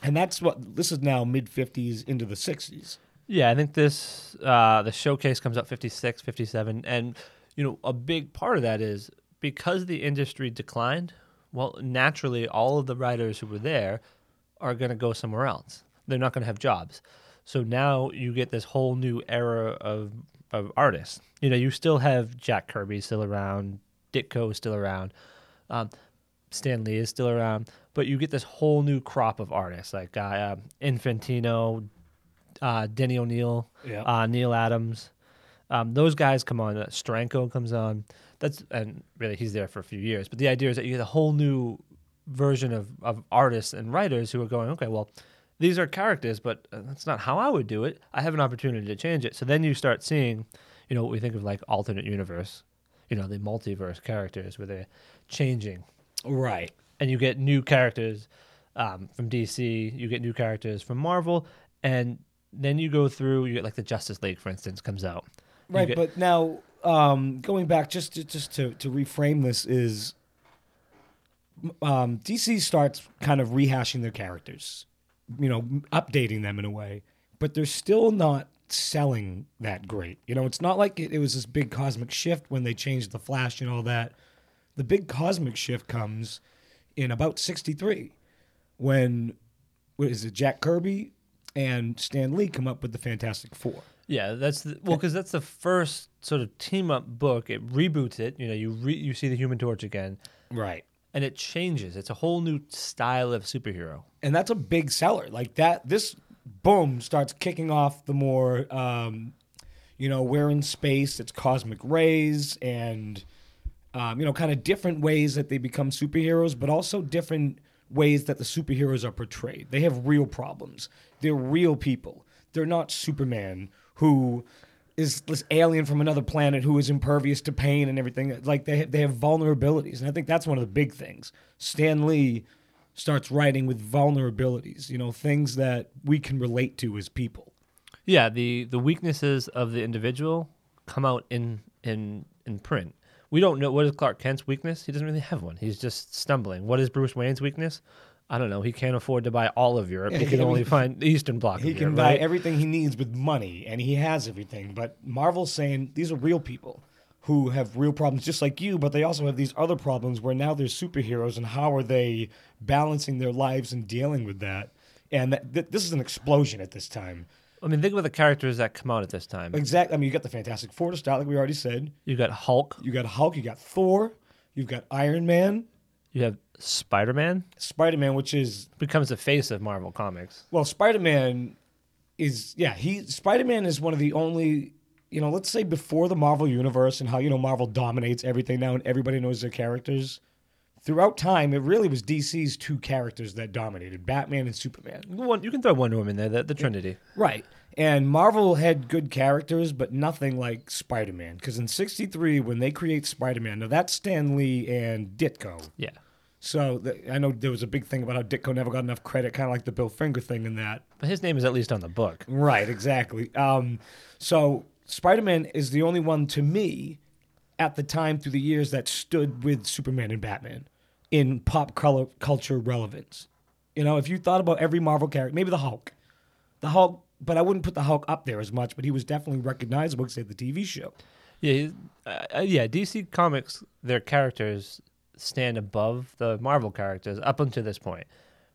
And that's what this is now mid 50s into the 60s. Yeah, I think this uh, the showcase comes out 56, 57 and you know, a big part of that is because the industry declined, well, naturally all of the writers who were there are going to go somewhere else. They're not going to have jobs. So now you get this whole new era of of artists. You know, you still have Jack Kirby still around, Ditko is still around, um, Stan Lee is still around, but you get this whole new crop of artists like uh, uh, Infantino, uh, Denny O'Neil, Yeah. uh, Neal Adams. Um, those guys come on. Uh, Steranko comes on. That's and really he's there for a few years. But the idea is that you get a whole new version of, of artists and writers who are going, okay, well, these are characters, but uh, that's not how I would do it. I have an opportunity to change it. So then you start seeing, you know, what we think of like alternate universe, you know, the multiverse characters where they're changing Right. and you get new characters um, from DC, you get new characters from Marvel, and then you go through. You get like the Justice League, for instance, comes out. Right, get- but now um, going back, just to, just to, to reframe this is um, DC starts kind of rehashing their characters, you know, updating them in a way, but they're still not selling that great. You know, it's not like it, it was this big cosmic shift when they changed the Flash and all that. The big cosmic shift comes in about '63 when what is it? Jack Kirby and Stan Lee come up with the Fantastic Four. yeah, that's the, well because that's the first sort of team up book. It reboots it. You know, you re, you see the Human Torch again, Right. And it changes. It's a whole new style of superhero. and that's a big seller. Like that, this boom starts kicking off the more, um, you know, we're in space. It's cosmic rays and, um, you know, kind of different ways that they become superheroes, but also different ways that the superheroes are portrayed. They have real problems. They're real people. They're not Superman who is this alien from another planet who is impervious to pain and everything. Like they they have vulnerabilities, and I think that's one of the big things. Stan Lee starts writing with vulnerabilities, you know, things that we can relate to as people. Yeah, the the weaknesses of the individual come out in in in print. We don't know what is Clark Kent's weakness. He doesn't really have one. He's just stumbling. What is Bruce Wayne's weakness? I don't know. He can't afford to buy all of Europe. he can I only find the Eastern Bloc. He can Europe, buy right? everything he needs with money, and he has everything. But Marvel's saying these are real people who have real problems, just like you. But they also have these other problems where now they're superheroes, and how are they balancing their lives and dealing with that? And that, th- this is an explosion at this time. I mean, think about the characters that come out at this time. Exactly. I mean, you got the Fantastic Four to start, like we already said. You got Hulk. You got Hulk. You got Thor. You've got Iron Man, You have Spider Man. Spider Man, which is Becomes the face of Marvel Comics. well, Spider Man is yeah. He Spider Man is one of the only you know. Let's say before the Marvel universe and how you know Marvel dominates everything now and everybody knows their characters. Throughout time, it really was DC's two characters that dominated: Batman and Superman. One, you can throw Wonder Woman there. The, the Trinity. Right. And Marvel had good characters, but nothing like Spider Man. Because in '63, when they create Spider Man, now that's Stan Lee and Ditko. Yeah. So the, I know there was a big thing about how Ditko never got enough credit, kind of like the Bill Finger thing in that. But his name is at least on the book. Right, exactly. Um, so Spider Man is the only one to me at the time through the years that stood with Superman and Batman in pop color, culture relevance. You know, if you thought about every Marvel character, maybe the Hulk, the Hulk, but I wouldn't put the Hulk up there as much. But he was definitely recognizable because the TV show. Yeah, uh, uh, yeah. DC Comics, their characters stand above the Marvel characters up until this point.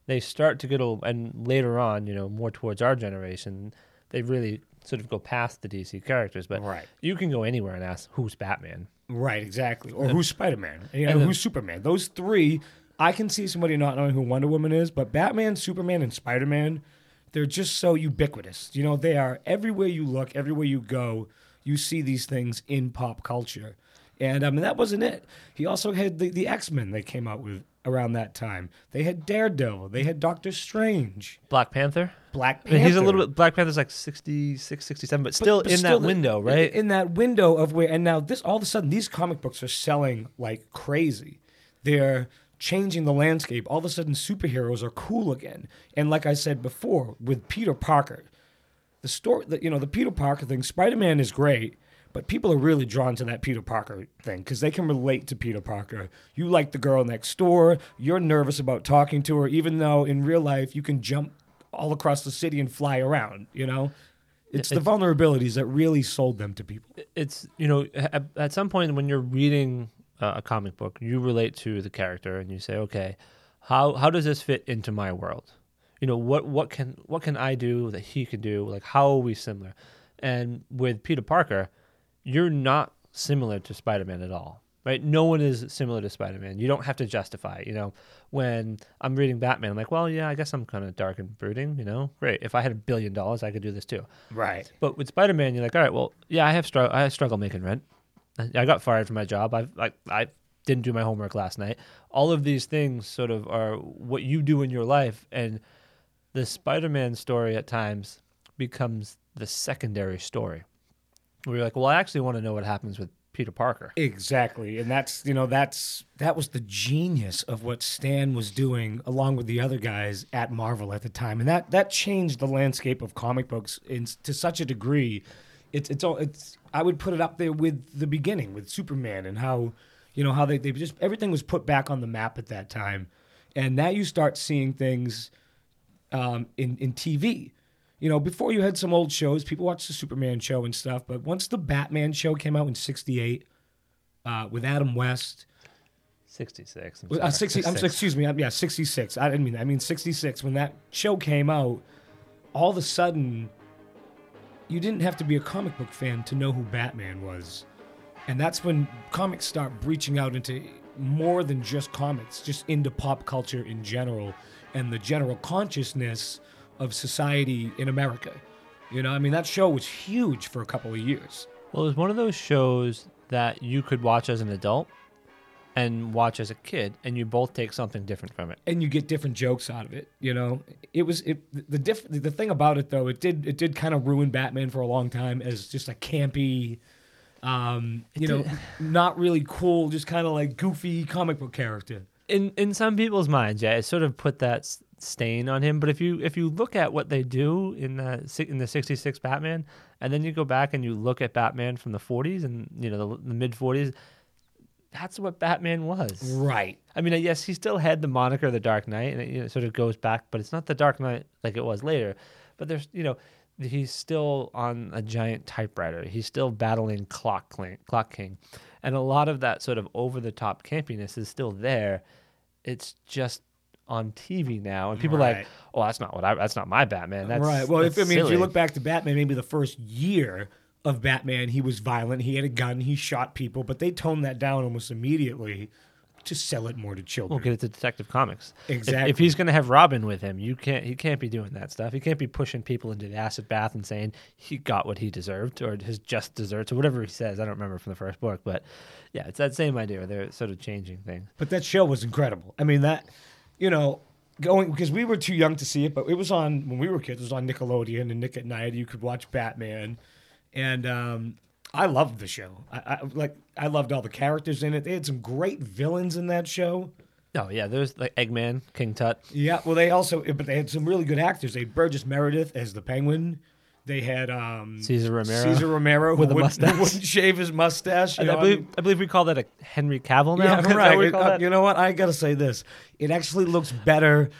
They start to get a, and later on, you know, more towards our generation, they really sort of go past the DC characters. But Right. you can go anywhere and ask who's Batman. Right, exactly. Or who's Spider Man? You know, who's Superman? Those three, I can see somebody not knowing who Wonder Woman is, but Batman, Superman, and Spider Man, they're just so ubiquitous. You know, they are everywhere you look, everywhere you go, you see these things in pop culture. And I mean, that wasn't it. He also had the, the X Men they came out with around that time. They had Daredevil, they had Doctor Strange, Black Panther. Black I Panther. mean, he's a little bit. Black Panther's like 66, 67, but still but in still that the- window, right? In that window of where, and now this, all of a sudden, these comic books are selling like crazy. They're changing the landscape. All of a sudden, superheroes are cool again. And like I said before, with Peter Parker, the story, the, you know, the Peter Parker thing, Spider Man is great. But people are really drawn to that Peter Parker thing because they can relate to Peter Parker. You like the girl next door. You're nervous about talking to her, even though in real life you can jump all across the city and fly around. You know, it's the vulnerabilities that really sold them to people. it's you know at, at some point when you're reading a comic book you relate to the character and you say okay how how does this fit into my world You know, what what can what can I do that he can do? Like how are we similar? And with Peter Parker, you're not similar to Spider-Man at all. Right? No one is similar to Spider-Man. You don't have to justify, it, you know. When I'm reading Batman, I'm like, well, yeah, I guess I'm kind of dark and brooding, you know. Great. If I had a billion dollars, I could do this too. Right. But with Spider Man, you're like, all right, well, yeah, I have str- I struggle making rent. I got fired from my job. I like I didn't do my homework last night. All of these things sort of are what you do in your life, and the Spider Man story at times becomes the secondary story. Where you're like, well, I actually want to know what happens with Peter Parker. Exactly. And that's, you know, that's that was the genius of what Stan was doing along with the other guys at Marvel at the time. And that that changed the landscape of comic books in to such a degree. It's it's all it's I would put it up there with the beginning with Superman and how you know how they, they just everything was put back on the map at that time. And now you start seeing things um, in in TV. You know, before you had some old shows, people watched the Superman show and stuff, but once the Batman show came out in '68 uh, with Adam West, 66. I'm uh, sorry. 60, I'm, excuse me, I'm, yeah, 66. I didn't mean that. I mean 66. When that show came out, all of a sudden, you didn't have to be a comic book fan to know who Batman was. And that's when comics start breaching out into more than just comics, just into pop culture in general and the general consciousness of society in America. You know, I mean, that show was huge for a couple of years. Well, it was one of those shows that you could watch as an adult and watch as a kid, and you both take something different from it. and you get different jokes out of it. You know, it was it the diff, the thing about it though. It did it did kind of ruin Batman for a long time as just a campy, um, you know, not really cool, just kind of like goofy comic book character. in in some people's minds, yeah, it sort of put that s- stain on him. But if you if you look at what they do in the si- in the '66 Batman, and then you go back and you look at Batman from the '40s and you know the, the mid '40s, that's what Batman was. Right. I mean, yes, he still had the moniker the Dark Knight, and it you know, sort of goes back, but it's not the Dark Knight like it was later. But there's, you know, he's still on a giant typewriter. He's still battling Clock King, Clock King, and a lot of that sort of over the top campiness is still there. It's just on TV now, and people are like, "Oh, that's not what I. That's not my Batman." That's right. Well, if I that's mean, if you look back to Batman, maybe the first year of Batman, he was violent. He had a gun. He shot people, but they toned that down almost immediately to sell it more to children. We'll get it to Detective Comics. If- If, he's going to have Robin with him, you can't. He can't be doing that stuff. He can't be pushing people into the acid bath and saying he got what he deserved or his just desserts or whatever he says. I don't remember from the first book, but yeah, it's that same idea. Where they're sort of changing things. But that show was incredible. I mean, that, you know, going because we were too young to see it, but it was on when we were kids. It was on Nickelodeon and Nick at Night. You could watch Batman, and um, I loved the show. I, I like I loved all the characters in it. They had some great villains in that show. Oh yeah, there's like Eggman, King Tut. Yeah, well, they also, but they had some really good actors. They had Burgess Meredith as the Penguin. They had um, Cesar Romero. Cesar Romero with a mustache. wouldn't shave his mustache. you I, know, I believe, mean- I believe we call that a Henry Cavill now. Yeah, Is that what right. It- uh, you know what? I gotta say this. It actually looks better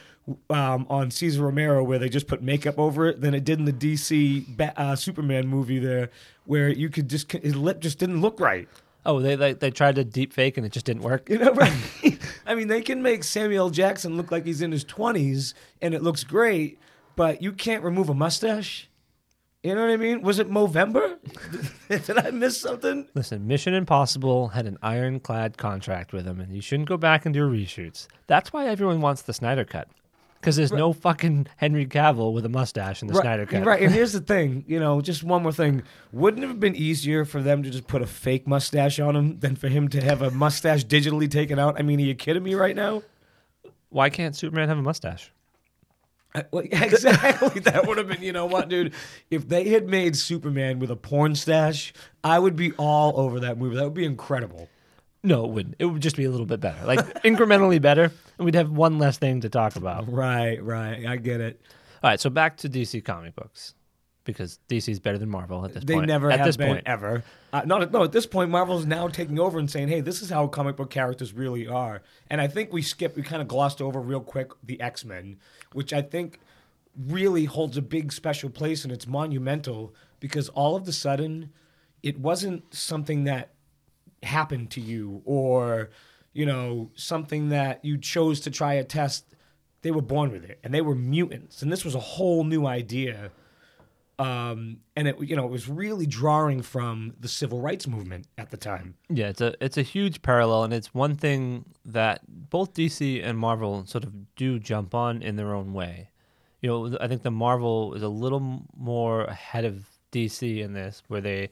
um, on Cesar Romero, where they just put makeup over it, than it did in the DC ba- uh, Superman movie there, where you could just his lip just didn't look right. Oh, they like they tried to deep fake and it just didn't work. You know, right? I mean, they can make Samuel Jackson look like he's in his twenties, and it looks great, but you can't remove a mustache. You know what I mean? Was it Movember? Did I miss something? Listen, Mission Impossible had an ironclad contract with him, and you shouldn't go back and do reshoots. That's why everyone wants the Snyder Cut. Because there's no fucking Henry Cavill with a mustache in the Snyder Cut. Right. And here's the thing, you know, just one more thing. Wouldn't it have been easier for them to just put a fake mustache on him than for him to have a mustache digitally taken out? I mean, are you kidding me right now? Why can't Superman have a mustache? I- well, exactly. that would have been, you know what, dude? If they had made Superman with a porn stash, I would be all over that movie. That would be incredible. No, it wouldn't. It would just be a little bit better, like incrementally better, and we'd have one less thing to talk about. Right, right. I get it. All right, so back to DC comic books, because DC is better than Marvel at this They point. never at have this been point. ever. Uh, not at, no. At this point, Marvel's now taking over and saying, "Hey, this is how comic book characters really are." And I think we skipped, we kind of glossed over real quick the X Men, which I think really holds a big special place and it's monumental because all of a sudden, it wasn't something that happened to you or you know something that you chose to try a test they were born with it, and they were mutants, and this was a whole new idea. Um, and it you know it was really drawing from the civil rights movement at the time. Yeah, it's a it's a huge parallel, and it's one thing that both DC and Marvel sort of do jump on in their own way. You know, I think the Marvel is a little more ahead of DC in this, where they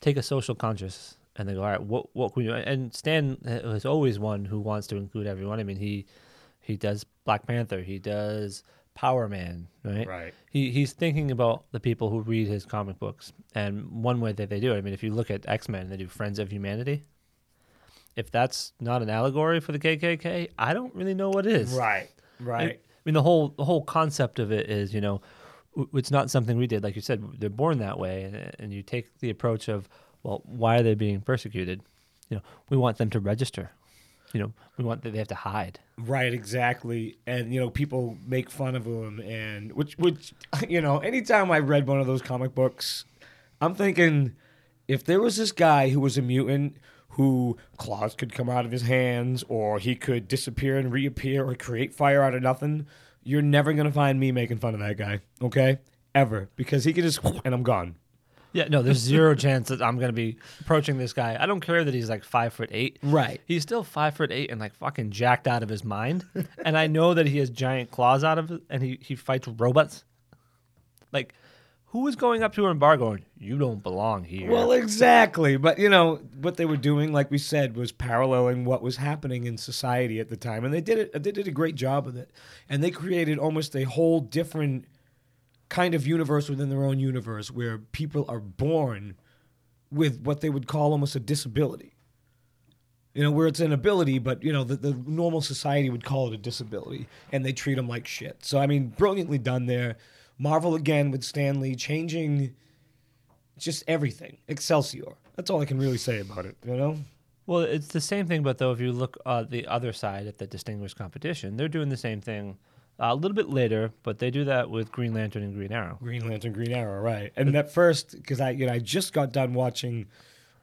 take a social conscious and they go, all right, what what can we do? And Stan is always one who wants to include everyone. I mean, he he does Black Panther, he does Power Man, right? Right. He he's thinking about the people who read his comic books, and one way that they do it. I mean, if you look at X Men, they do Friends of Humanity. If that's not an allegory for the KKK, I don't really know what is. Right. Right. I mean, the whole the whole concept of it is, you know, it's not something we did. Like you said, they're born that way, and, and you take the approach of, well, why are they being persecuted? You know, we want them to register. You know, we want that they have to hide. Right, exactly. And you know, people make fun of him, and which, which, you know, anytime I read one of those comic books, I'm thinking, if there was this guy who was a mutant who claws could come out of his hands, or he could disappear and reappear, or create fire out of nothing, you're never gonna find me making fun of that guy, okay? Ever, because he could just and I'm gone. Yeah, no, there's zero chance that I'm gonna be approaching this guy. I don't care that he's like five foot eight. Right. He's still five foot eight and like fucking jacked out of his mind. and I know that he has giant claws out of it and he, he fights robots. Like, who is going up to an bar going, You don't belong here? Well, exactly. But you know what they were doing, like we said, was paralleling what was happening in society at the time, and they did it. They did a great job with it, and they created almost a whole different kind of universe within their own universe, where people are born with what they would call almost a disability. You know, where it's an ability, but you know the, the normal society would call it a disability, and they treat them like shit. So I mean, brilliantly done there. Marvel again with Stan Lee changing just everything. Excelsior. That's all I can really say about it. You know. Well, it's the same thing, but though if you look uh, the other side at the distinguished competition, they're doing the same thing uh, a little bit later, but they do that with Green Lantern and Green Arrow. Green Lantern, Green Arrow, right? And at first, because I you know I just got done watching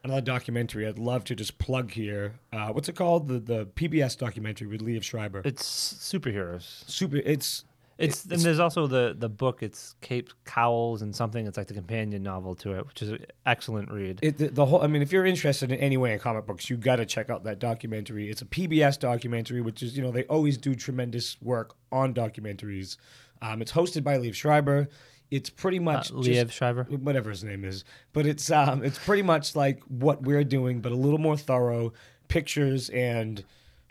another documentary. I'd love to just plug here. Uh, what's it called? The the PBS documentary with Liev Schreiber. It's superheroes. Super. It's It's, and there's also the the book. It's Cape Cowls and something. It's like the companion novel to it, which is an excellent read. it, the, the whole. I mean, if you're interested in any way in comic books, you got to check out that documentary. It's a PBS documentary, which is you know they always do tremendous work on documentaries. Um, it's hosted by Liev Schreiber. It's pretty Uh, much just- Liev Schreiber. whatever his name is. But it's um it's pretty much like what we're doing, but a little more thorough pictures and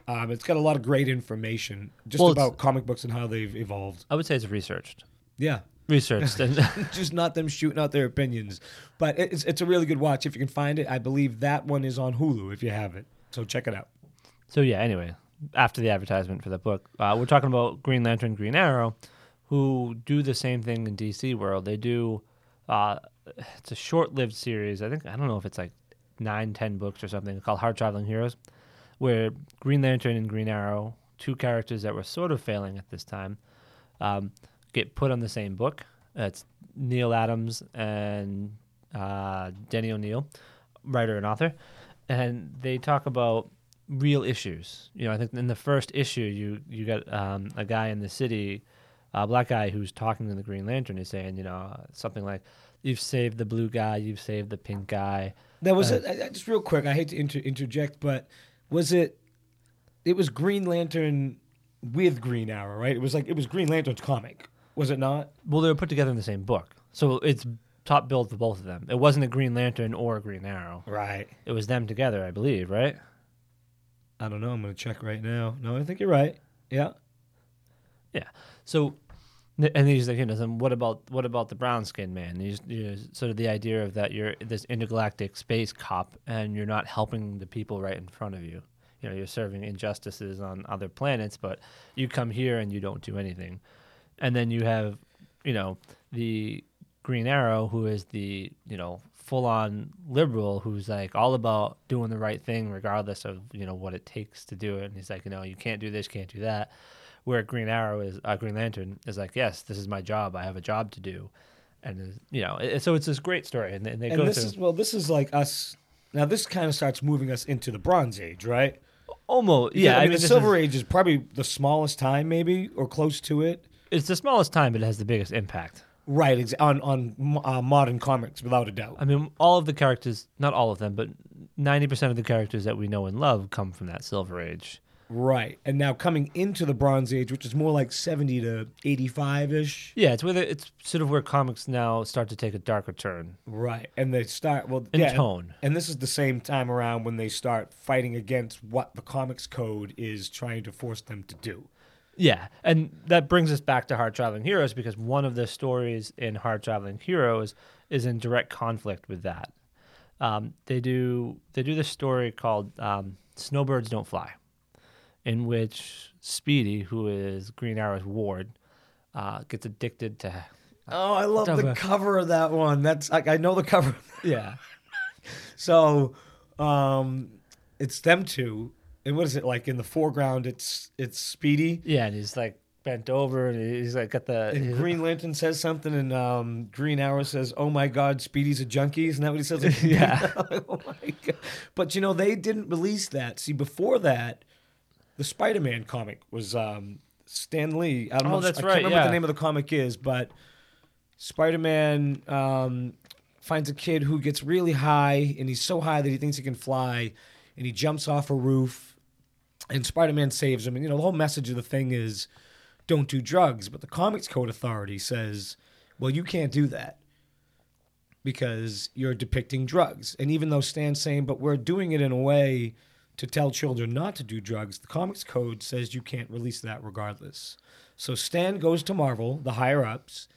um, it's got a lot of great information just Well, about comic books and how they've evolved. I would say it's researched. Yeah. Researched and just not them shooting out their opinions. But it's it's a really good watch if you can find it. I believe that one is on Hulu if you have it. So check it out. So yeah. Anyway, after the advertisement for the book, uh, we're talking about Green Lantern, Green Arrow, who do the same thing in DC world. They do. Uh, it's a short-lived series. I think I don't know if it's like nine, ten books or something called Hard Traveling Heroes, where Green Lantern and Green Arrow, two characters that were sort of failing at this time, um, get put on the same book. It's Neal Adams and uh, Denny O'Neil, writer and author, and they talk about real issues. You know, I think in the first issue, you you got um, a guy in the city, a black guy who's talking to the Green Lantern, is saying, you know, something like, "You've saved the blue guy, you've saved the pink guy." That was Uh, it. I- I- Just real quick, I hate to inter- interject, but was it? It was Green Lantern with Green Arrow, right? It was like it was Green Lantern's comic, was it not? Well, they were put together in the same book, so it's top billed for both of them. It wasn't a Green Lantern or a Green Arrow. Right. It was them together, I believe, right? I don't know. I'm gonna check right now. No, I think you're right. Yeah. Yeah. So, and he's like, you know, then what about what about the brown skinned man? He's, you know, sort of the idea of that you're this intergalactic space cop and you're not helping the people right in front of you. You know, you're serving injustices on other planets, but you come here and you don't do anything. And then you have, you know, the Green Arrow, who is the you know full on liberal, who's like all about doing the right thing regardless of you know what it takes to do it. And he's like, you know, you can't do this, can't do that where Green Arrow is, uh, Green Lantern is like, yes, this is my job. I have a job to do, and uh, you know, it, so it's this great story, and, and they And go this through. is well, this is like us. Now this kind of starts moving us into the Bronze Age, right? Almost, Yeah, yeah. I mean, the Silver is- Age is probably the smallest time, maybe or close to it. It's the smallest time, but it has the biggest impact. Right, ex- on on uh, modern comics, without a doubt. I mean, all of the characters, not all of them, but 90% of the characters that we know and love come from that Silver Age. Right, and now coming into the Bronze Age, which is more like seventy to eighty-five ish. Yeah, it's where the, it's sort of where comics now start to take a darker turn Right, and they start well in yeah, tone. And this is the same time around when they start fighting against what the comics code is trying to force them to do. Yeah, and that brings us back to Hard Traveling Heroes because one of the stories in Hard Traveling Heroes is in direct conflict with that. Um, they do they do this story called um, Snowbirds Don't Fly, in which Speedy, who is Green Arrow's ward, uh, gets addicted to. Oh, I love the cover of that one. That's like I know the cover. Yeah, So, um, it's them two, and what is it like in the foreground? It's it's Speedy. yeah, and he's like bent over and he's like got the And Green Lantern says something, and um, Green Arrow says, "Oh my God, Speedy's a junkie." Isn't that what he says? Yeah. oh my God. But you know, they didn't release that. See, before that, the Spider-Man comic was um, Stan Lee. I don't Oh, know. that's I right, can't remember what the name of the comic is, but Spider-Man um, finds a kid who gets really high, and he's so high that he thinks he can fly, and he jumps off a roof, and Spider-Man saves him. And you know, the whole message of the thing is don't do drugs. But the Comics Code Authority says, well, you can't do that because you're depicting drugs. And even though Stan's saying, but we're doing it in a way to tell children not to do drugs, the Comics Code says you can't release that regardless. So Stan goes to Marvel, the higher ups,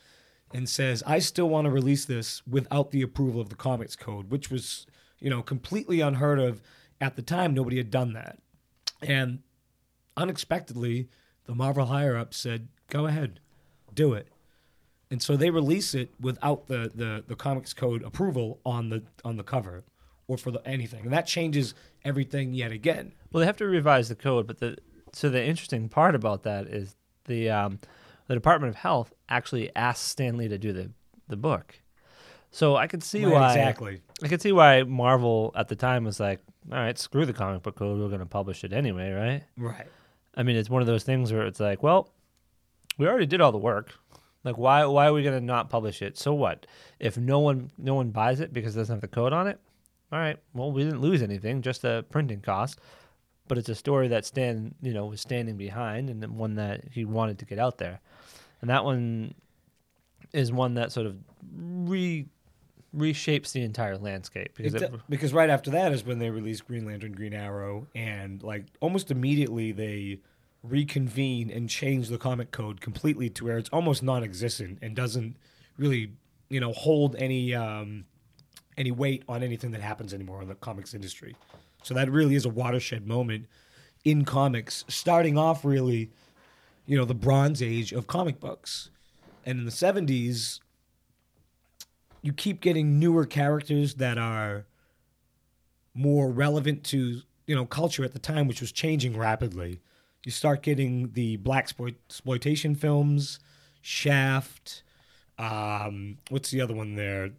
and says, I still want to release this without the approval of the Comics Code, which was, you know, completely unheard of at the time. Nobody had done that. And unexpectedly, the Marvel higher ups said, "Go ahead, do it." And so they release it without the, the, the comics code approval on the on the cover or for the, anything, and that changes everything yet again. Well, they have to revise the code, but the so the interesting part about that is the um, the Department of Health actually asked Stan Lee to do the the book. So I could see Right, why exactly. I could see why Marvel at the time was like, all right, screw the comic book code, we're going to publish it anyway, right? Right. I mean, it's one of those things where it's like, well, we already did all the work. Like, why why are we going to not publish it? So what? If no one no one buys it because it doesn't have the code on it, all right. Well, we didn't lose anything, just a printing cost. But it's a story that Stan, you know, was standing behind, and one that he wanted to get out there. And that one is one that sort of re reshapes the entire landscape because it, because right after that is when they released Green Lantern, Green Arrow, and like almost immediately they reconvene and change the comic code completely to where it's almost non-existent and doesn't really, you know, hold any um, any weight on anything that happens anymore in the comics industry. So that really is a watershed moment in comics, starting off really, you know, the Bronze Age of comic books, and in the '70s you keep getting newer characters that are more relevant to you know culture at the time, which was changing rapidly. You start getting the black exploitation films, Shaft. Um, what's the other one there?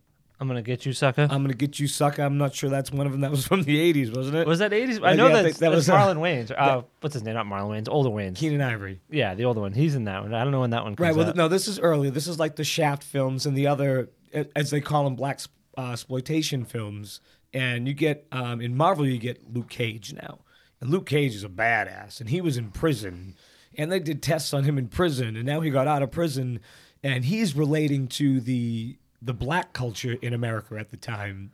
I'm gonna get you, sucker. I'm gonna get you, sucker. I'm not sure that's one of them. That was from the '80s, wasn't it? was that 80s? Yeah, I know I that's, think that was, uh, Marlon Wayans. Uh, what's his name? Not Marlon Wayans. Older Wayans. Keenen Ivory. Yeah, the older one. He's in that one. I don't know when that one comes Right. Well, out. no, this is earlier. This is like the Shaft films and the other, as they call them, black uh, exploitation films. And you get um, in Marvel, you get Luke Cage now, and Luke Cage is a badass, and he was in prison, and they did tests on him in prison, and now he got out of prison, and he's relating to the the black culture in America at the time,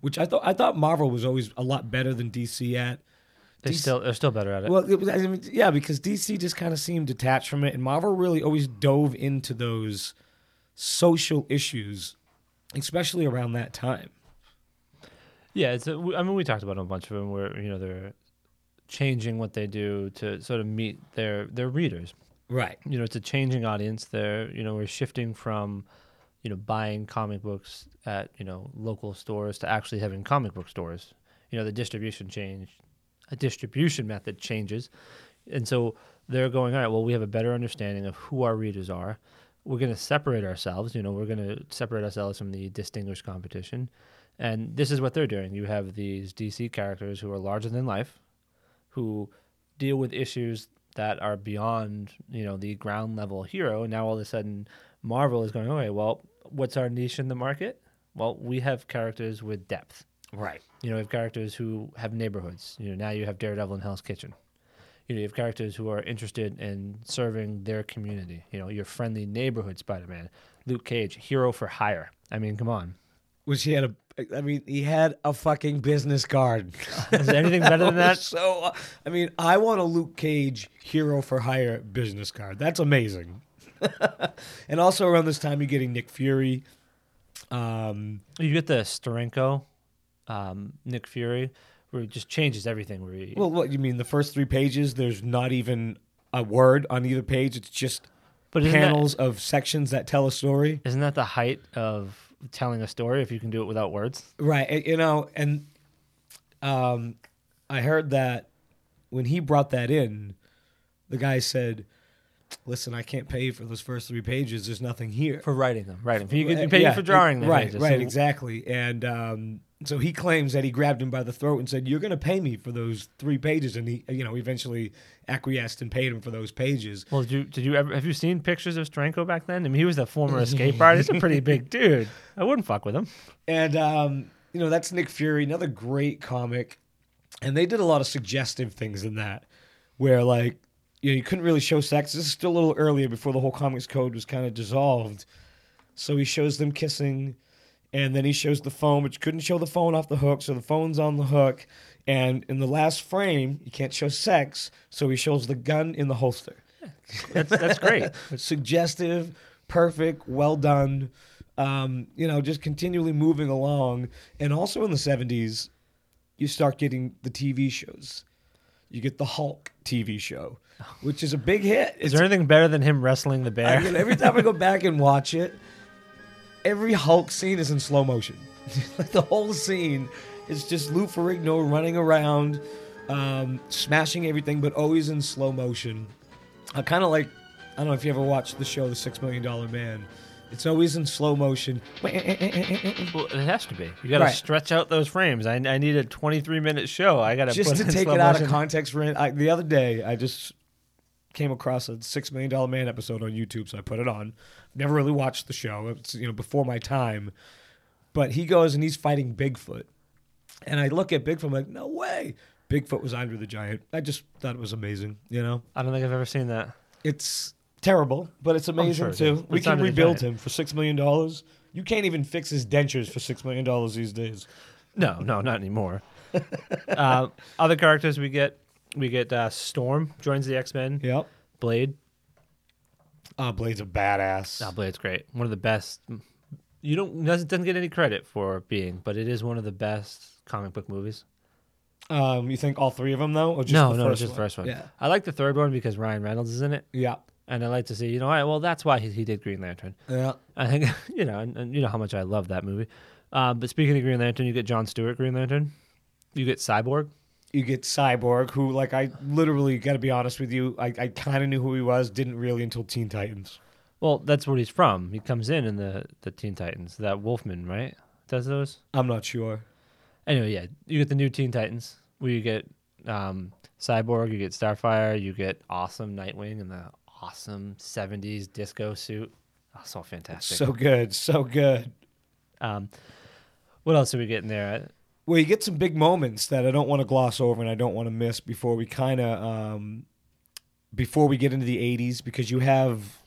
which I thought I thought Marvel was always a lot better than DC at. They DC still they're still better at it. well, it was, I mean, yeah, because DC just kind of seemed detached from it, and Marvel really always dove into those social issues, especially around that time. yeah, it's. A, I mean, we talked about a bunch of them where you know they're changing what they do to sort of meet their their readers. Right. You know, it's a changing audience. They're you know we're shifting from you know buying comic books at you know local stores to actually having comic book stores. You know, the distribution change, a distribution method changes, and so they're going all right. Well, we have a better understanding of who our readers are. We're going to separate ourselves. You know, we're going to separate ourselves from the distinguished competition, and this is what they're doing. You have these DC characters who are larger than life, who deal with issues that are beyond you know the ground level hero. And now all of a sudden, Marvel is going, okay, well, what's our niche in the market? Well, we have characters with depth. Right. You know, we have characters who have neighborhoods. You know, now you have Daredevil in Hell's Kitchen. You know, you have characters who are interested in serving their community. You know, your friendly neighborhood Spider-Man, Luke Cage, hero for hire. I mean, come on. Which he had a, I mean, he had a fucking business card. Is there anything better than that? So, uh, I mean, I want a Luke Cage hero for hire business card. That's amazing. and also around this time, you're getting Nick Fury. Um, You get the Steranko, um, Nick Fury, where it just changes everything. Where he, well, what you mean? The first three pages, there's not even a word on either page. It's just isn't that- panels of sections that tell a story. Isn't that the height of telling a story if you can do it without words? Right. You know, and um, I heard that when he brought that in, the guy said, "Listen, I can't pay you for those first three pages. There's nothing here." For writing them, writing. You can Uh, pay yeah, for drawing them. Right, pages. right, So- exactly. And um, so he claims that he grabbed him by the throat and said, "You're going to pay me for those three pages." And he, you know, eventually acquiesced and paid him for those pages. Well, did you did you ever have you seen pictures of Steranko back then? I mean, he was a former escape artist. He's a pretty big dude. I wouldn't fuck with him. And um, you know, that's Nick Fury, another great comic. And they did a lot of suggestive things in that, where like you know you couldn't really show sex. This is still a little earlier before the whole comics code was kind of dissolved. So he shows them kissing, and then he shows the phone, but you couldn't show the phone off the hook, so the phone's on the hook. And in the last frame, you can't show sex, so he shows the gun in the holster. That's that's great. Suggestive, perfect, well done. Um, you know, just continually moving along. And also in the 70s, you start getting the TV shows. You get the Hulk TV show, which is a big hit. Is there anything better than him wrestling the bear? I mean, every time I go back and watch it, every Hulk scene is in slow motion. like the whole scene is just Lou Ferrigno running around, um, smashing everything, but always in slow motion. I kind of like, I don't know if you ever watched the show The Six Million Dollar Man. It's always in slow motion. Well, it has to be. You got to Right. stretch out those frames. I, I need a 23 minute show. I got to just to take it out of context. I, the other day, I just came across a Six Million Dollar Man episode on YouTube, so I put it on. Never really watched the show. It's you know before my time, but he goes and he's fighting Bigfoot, and I look at Bigfoot, I'm like, no way. Bigfoot was Andre the Giant. I just thought it was amazing. You know, I don't think I've ever seen that. it's terrible, but it's amazing sure too. We It's can rebuild him for six million dollars. You can't even fix his dentures for six million dollars these days. No, no, not anymore. uh, other characters we get, we get uh, Storm joins the X Men. Yep. Blade. Uh, Blade's a badass. Oh, Blade's great. One of the best. You don't doesn't doesn't get any credit for being, but it is one of the best comic book movies. Um, you think all three of them though, or just no, the no, first just the first one. Yeah, I like the third one because Ryan Reynolds is in it, yeah, and I like to see, you know, all right, well, that's why he, he did Green Lantern. yeah. I think, you know, and, and you know how much I love that movie. Um, but speaking of Green Lantern, you get John Stewart Green Lantern. You get Cyborg. You get Cyborg, who, like, I literally got to be honest with you, I, I kind of knew who he was, didn't really until Teen Titans. Well, that's where he's from. He comes in in the the Teen Titans. That Wolfman, right? Does those? I'm not sure. Anyway, yeah, you get the new Teen Titans where you get um, Cyborg, you get Starfire, you get awesome Nightwing in the awesome '70s disco suit. Oh, so fantastic. So good, so good. um, what else are we getting there? Well, you get some big moments that I don't want to gloss over and I don't want to miss before we kind of um, before we get into the '80s because you have,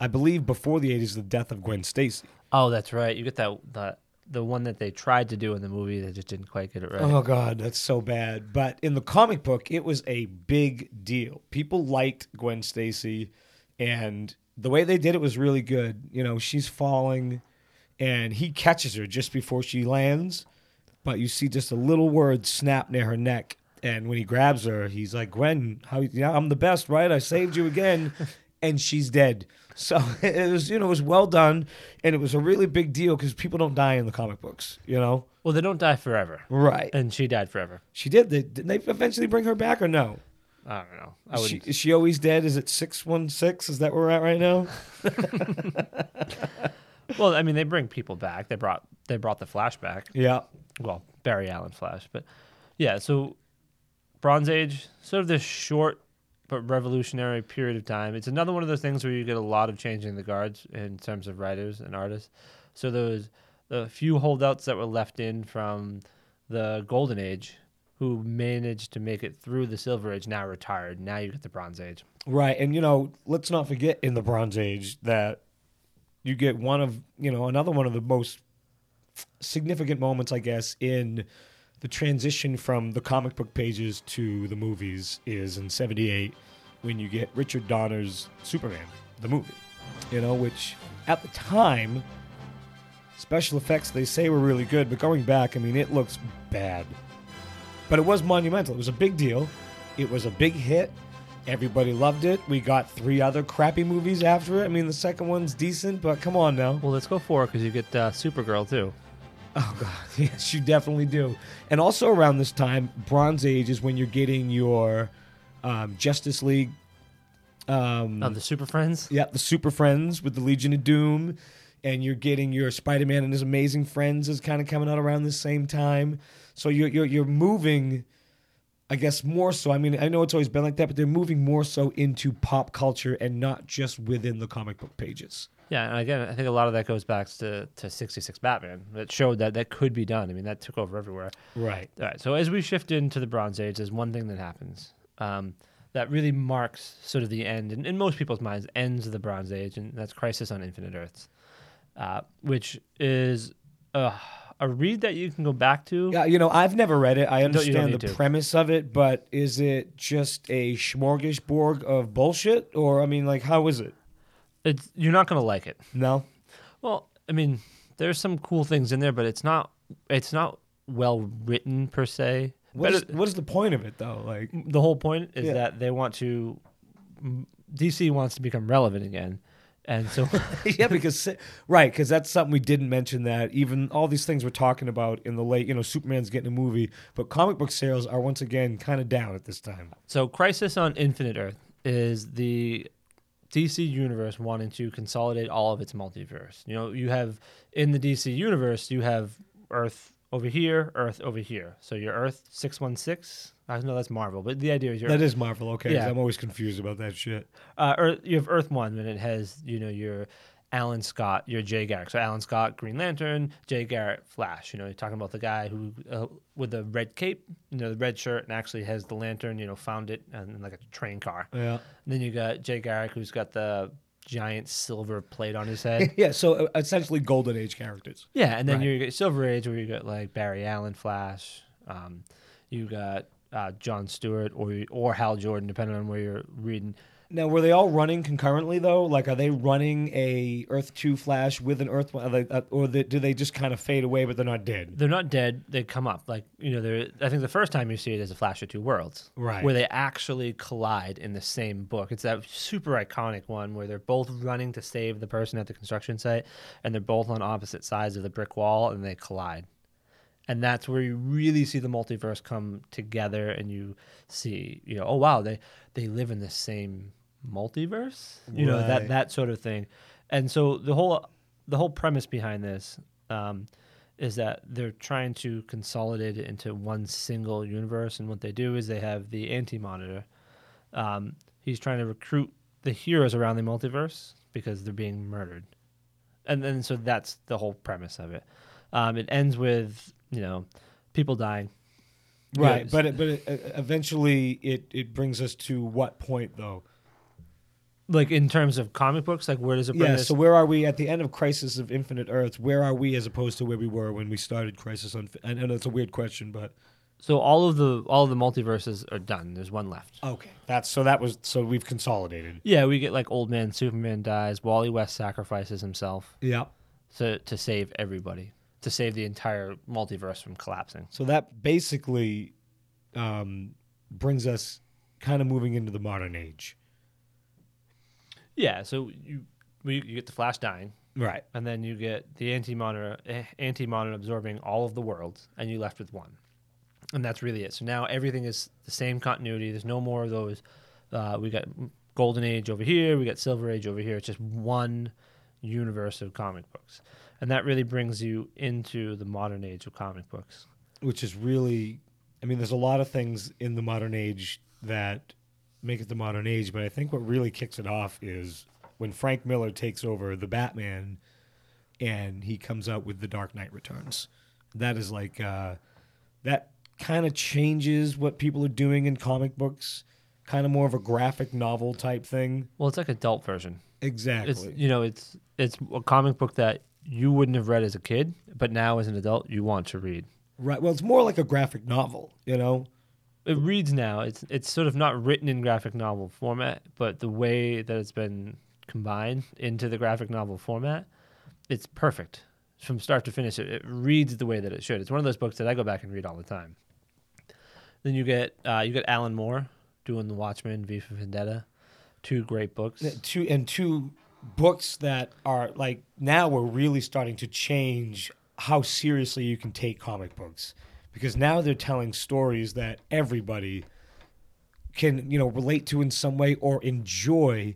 I believe, before the '80s, the death of Gwen Stacy. Oh, that's right. You get that the the one that they tried to do in the movie they just didn't quite get it right. Oh God, that's so bad. But in the comic book, it was a big deal. People liked Gwen Stacy, and the way they did it was really good. You know, she's falling, and he catches her just before she lands, but you see just a little word snap near her neck. And when he grabs her, he's like, "Gwen, how? Yeah, I'm the best, right? I saved you again." and she's dead. So it was, you know, it was well done, and it was a really big deal because people don't die in the comic books, you know. Well, they don't die forever, Right. and she died forever. She did. They, didn't they eventually bring her back or no? I don't know. I Is she, is she always dead? Is it 616? Is that where we're at right now? Well, I mean, they bring people back. They brought they brought the Flash back. Yeah. Well, Barry Allen Flash, but yeah. So Bronze Age, sort of this short revolutionary period of time. It's another one of those things where you get a lot of changing the guards in terms of writers and artists. So those the few holdouts that were left in from the Golden Age who managed to make it through the Silver Age now retired. Now you get the Bronze Age. Right, and you know, let's not forget in the Bronze Age that you get one of you know another one of the most significant moments, I guess, in the transition from the comic book pages to the movies is in '78 when you get Richard Donner's Superman, the movie. You know, which at the time, special effects they say were really good, but going back, I mean, it looks bad. But it was monumental. It was a big deal. It was a big hit. Everybody loved it. We got three other crappy movies after it. I mean, the second one's decent, but come on now. Well, let's go it because you get uh, Supergirl too. Oh god, yes, you definitely do. And also around this time, Bronze Age is when you're getting your um, Justice League. Um, Oh, the Super Friends. yeah, the Super Friends with the Legion of Doom, and you're getting your Spider-Man and his Amazing Friends is kind of coming out around the same time. So you're you're you're moving, I guess, more so. I mean, I know it's always been like that, but they're moving more so into pop culture and not just within the comic book pages. Yeah, and again, I think a lot of that goes back to to '66 Batman. That showed that that could be done. I mean, that took over everywhere. Right. All right. So as we shift into the Bronze Age, there's one thing that happens um, that really marks sort of the end, and in most people's minds, ends of the Bronze Age, and that's Crisis on Infinite Earths, uh, which is uh, a read that you can go back to. Yeah, you know, I've never read it. I understand the to. premise of it, but is it just a smorgasbord of bullshit, or I mean, like, how is it? It's you're not gonna like it. No. Well, I mean, there's some cool things in there, but it's not it's not well written per se. What is, what is the point of it, though? Like, the whole point is Yeah. that they want to DC wants to become relevant again, and so, yeah, because right, because that's something we didn't mention that even all these things we're talking about in the late, you know, Superman's getting a movie, but comic book sales are once again kind of down at this time. So, Crisis on Infinite Earth is the DC universe wanting to consolidate all of its multiverse. You know, you have in the DC universe, you have Earth over here, Earth over here. So your Earth 616 uh, I know that's Marvel, but the idea is your that is Marvel. Okay, Yeah. I'm always confused about that shit. uh, Earth, you have Earth One, and it has you know your Alan Scott, your Jay Garrick. So Alan Scott, Green Lantern, Jay Garrick, Flash. You know, you're talking about the guy who uh, with the red cape, you know, the red shirt, and actually has the lantern. You know, found it and like a train car. Yeah. And then you got Jay Garrick, who's got the giant silver plate on his head. Yeah, so uh, essentially Golden Age characters. Yeah, and then Right. you get Silver Age, where you got like Barry Allen, Flash. Um, you got uh, John Stewart or or Hal Jordan, depending on where you're reading. Now, were they all running concurrently though? Like, are they running a Earth Two Flash with an Earth One, they, uh, or they, do they just kind of fade away, but they're not dead? they're not dead. They come up like you know. They're. I think the first time you see it is a Flash of Two Worlds, Right. Where they actually collide in the same book. It's that super iconic one where they're both running to save the person at the construction site, and they're both on opposite sides of the brick wall, and they collide. And that's where you really see the multiverse come together, and you see, you know, oh wow, they they live in the same multiverse, you know, that that sort of thing. And so the whole the whole premise behind this um, is that they're trying to consolidate it into one single universe. And what they do is they have the Anti Monitor. Um, he's trying to recruit the heroes around the multiverse because they're being murdered. And then so that's the whole premise of it. Um, it ends with you know people dying. Right, Yes. but it, but it, eventually it it brings us to what point though? Like in terms of comic books, like where does it bring Yeah. us? So where are we at the end of Crisis of Infinite Earth? Where are we as opposed to where we were when we started Crisis on? I know it's a weird question, but so all of the all of the multiverses are done. There's one left. okay, that's so that was so we've consolidated. Yeah, we get like old man Superman dies. Wally West sacrifices himself Yeah. to to save everybody, to save the entire multiverse from collapsing. So that basically um, brings us kind of moving into the modern age. Yeah, so you we, you get the Flash dying, Right. and then you get the anti monitor anti monitor absorbing all of the worlds, and you left with one, and that's really it. So now everything is the same continuity. There's no more of those. Uh, we got Golden Age over here. We got Silver Age over here. It's just one universe of comic books, and that really brings you into the modern age of comic books. Which is really I mean, there's a lot of things in the modern age that make it the modern age, but I think what really kicks it off is when Frank Miller takes over the Batman and he comes out with The Dark Knight Returns. That is like uh, that kind of changes what people are doing in comic books, kind of more of a graphic novel type thing. Well, it's like adult version. Exactly. It's you know, it's it's a comic book that you wouldn't have read as a kid, but now as an adult you want to read. right. Well, it's more like a graphic novel, you know. It reads now. It's it's sort of not written in graphic novel format, but the way that it's been combined into the graphic novel format, it's perfect from start to finish. It, it reads the way that it should. It's one of those books that I go back and read all the time. Then you get uh, you get Alan Moore doing The Watchmen, V for Vendetta, two great books. Yeah, two and two books that are like now we're really starting to change how seriously you can take comic books. Because now they're telling stories that everybody can you know relate to in some way or enjoy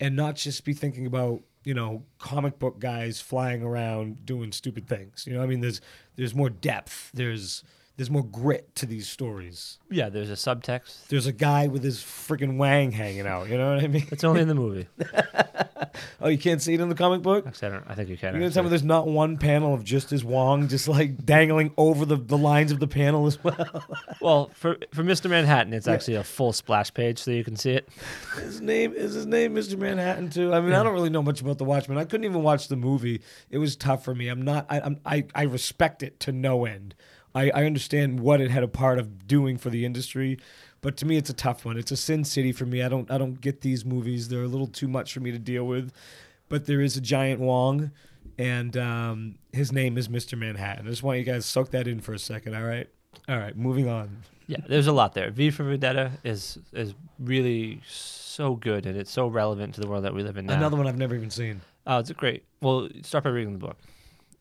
and not just be thinking about you know comic book guys flying around doing stupid things. You know i mean? There's there's more depth. There's there's more grit to these stories Yeah, there's a subtext. there's a guy with his freaking wang hanging out you know what i mean It's only in the movie. oh you can't see it in the comic book Actually, I, don't, I think you can. You're gonna tell me there's not one panel of just his wang just like dangling over the, the lines of the panel as well. Well, for for Mr. Manhattan, it's actually a full splash page, so you can see it. his name is his name Mr. Manhattan too. I mean, I don't really know much about the Watchmen. I couldn't even watch the movie. It was tough for me. I'm not. I I'm, I, I respect it to no end. I, I understand what it had a part of doing for the industry, but to me, it's a tough one. It's a sin city for me. I don't I don't get these movies. They're a little too much for me to deal with. But there is a giant Wong, and um, his name is Mr. Manhattan. I just want you guys to soak that in for a second. All right. All right. Moving on. Yeah, there's a lot there. V for Vendetta is is really so good, and it's so relevant to the world that we live in now. Another one I've never even seen. Oh, it's great. Well, start by reading the book.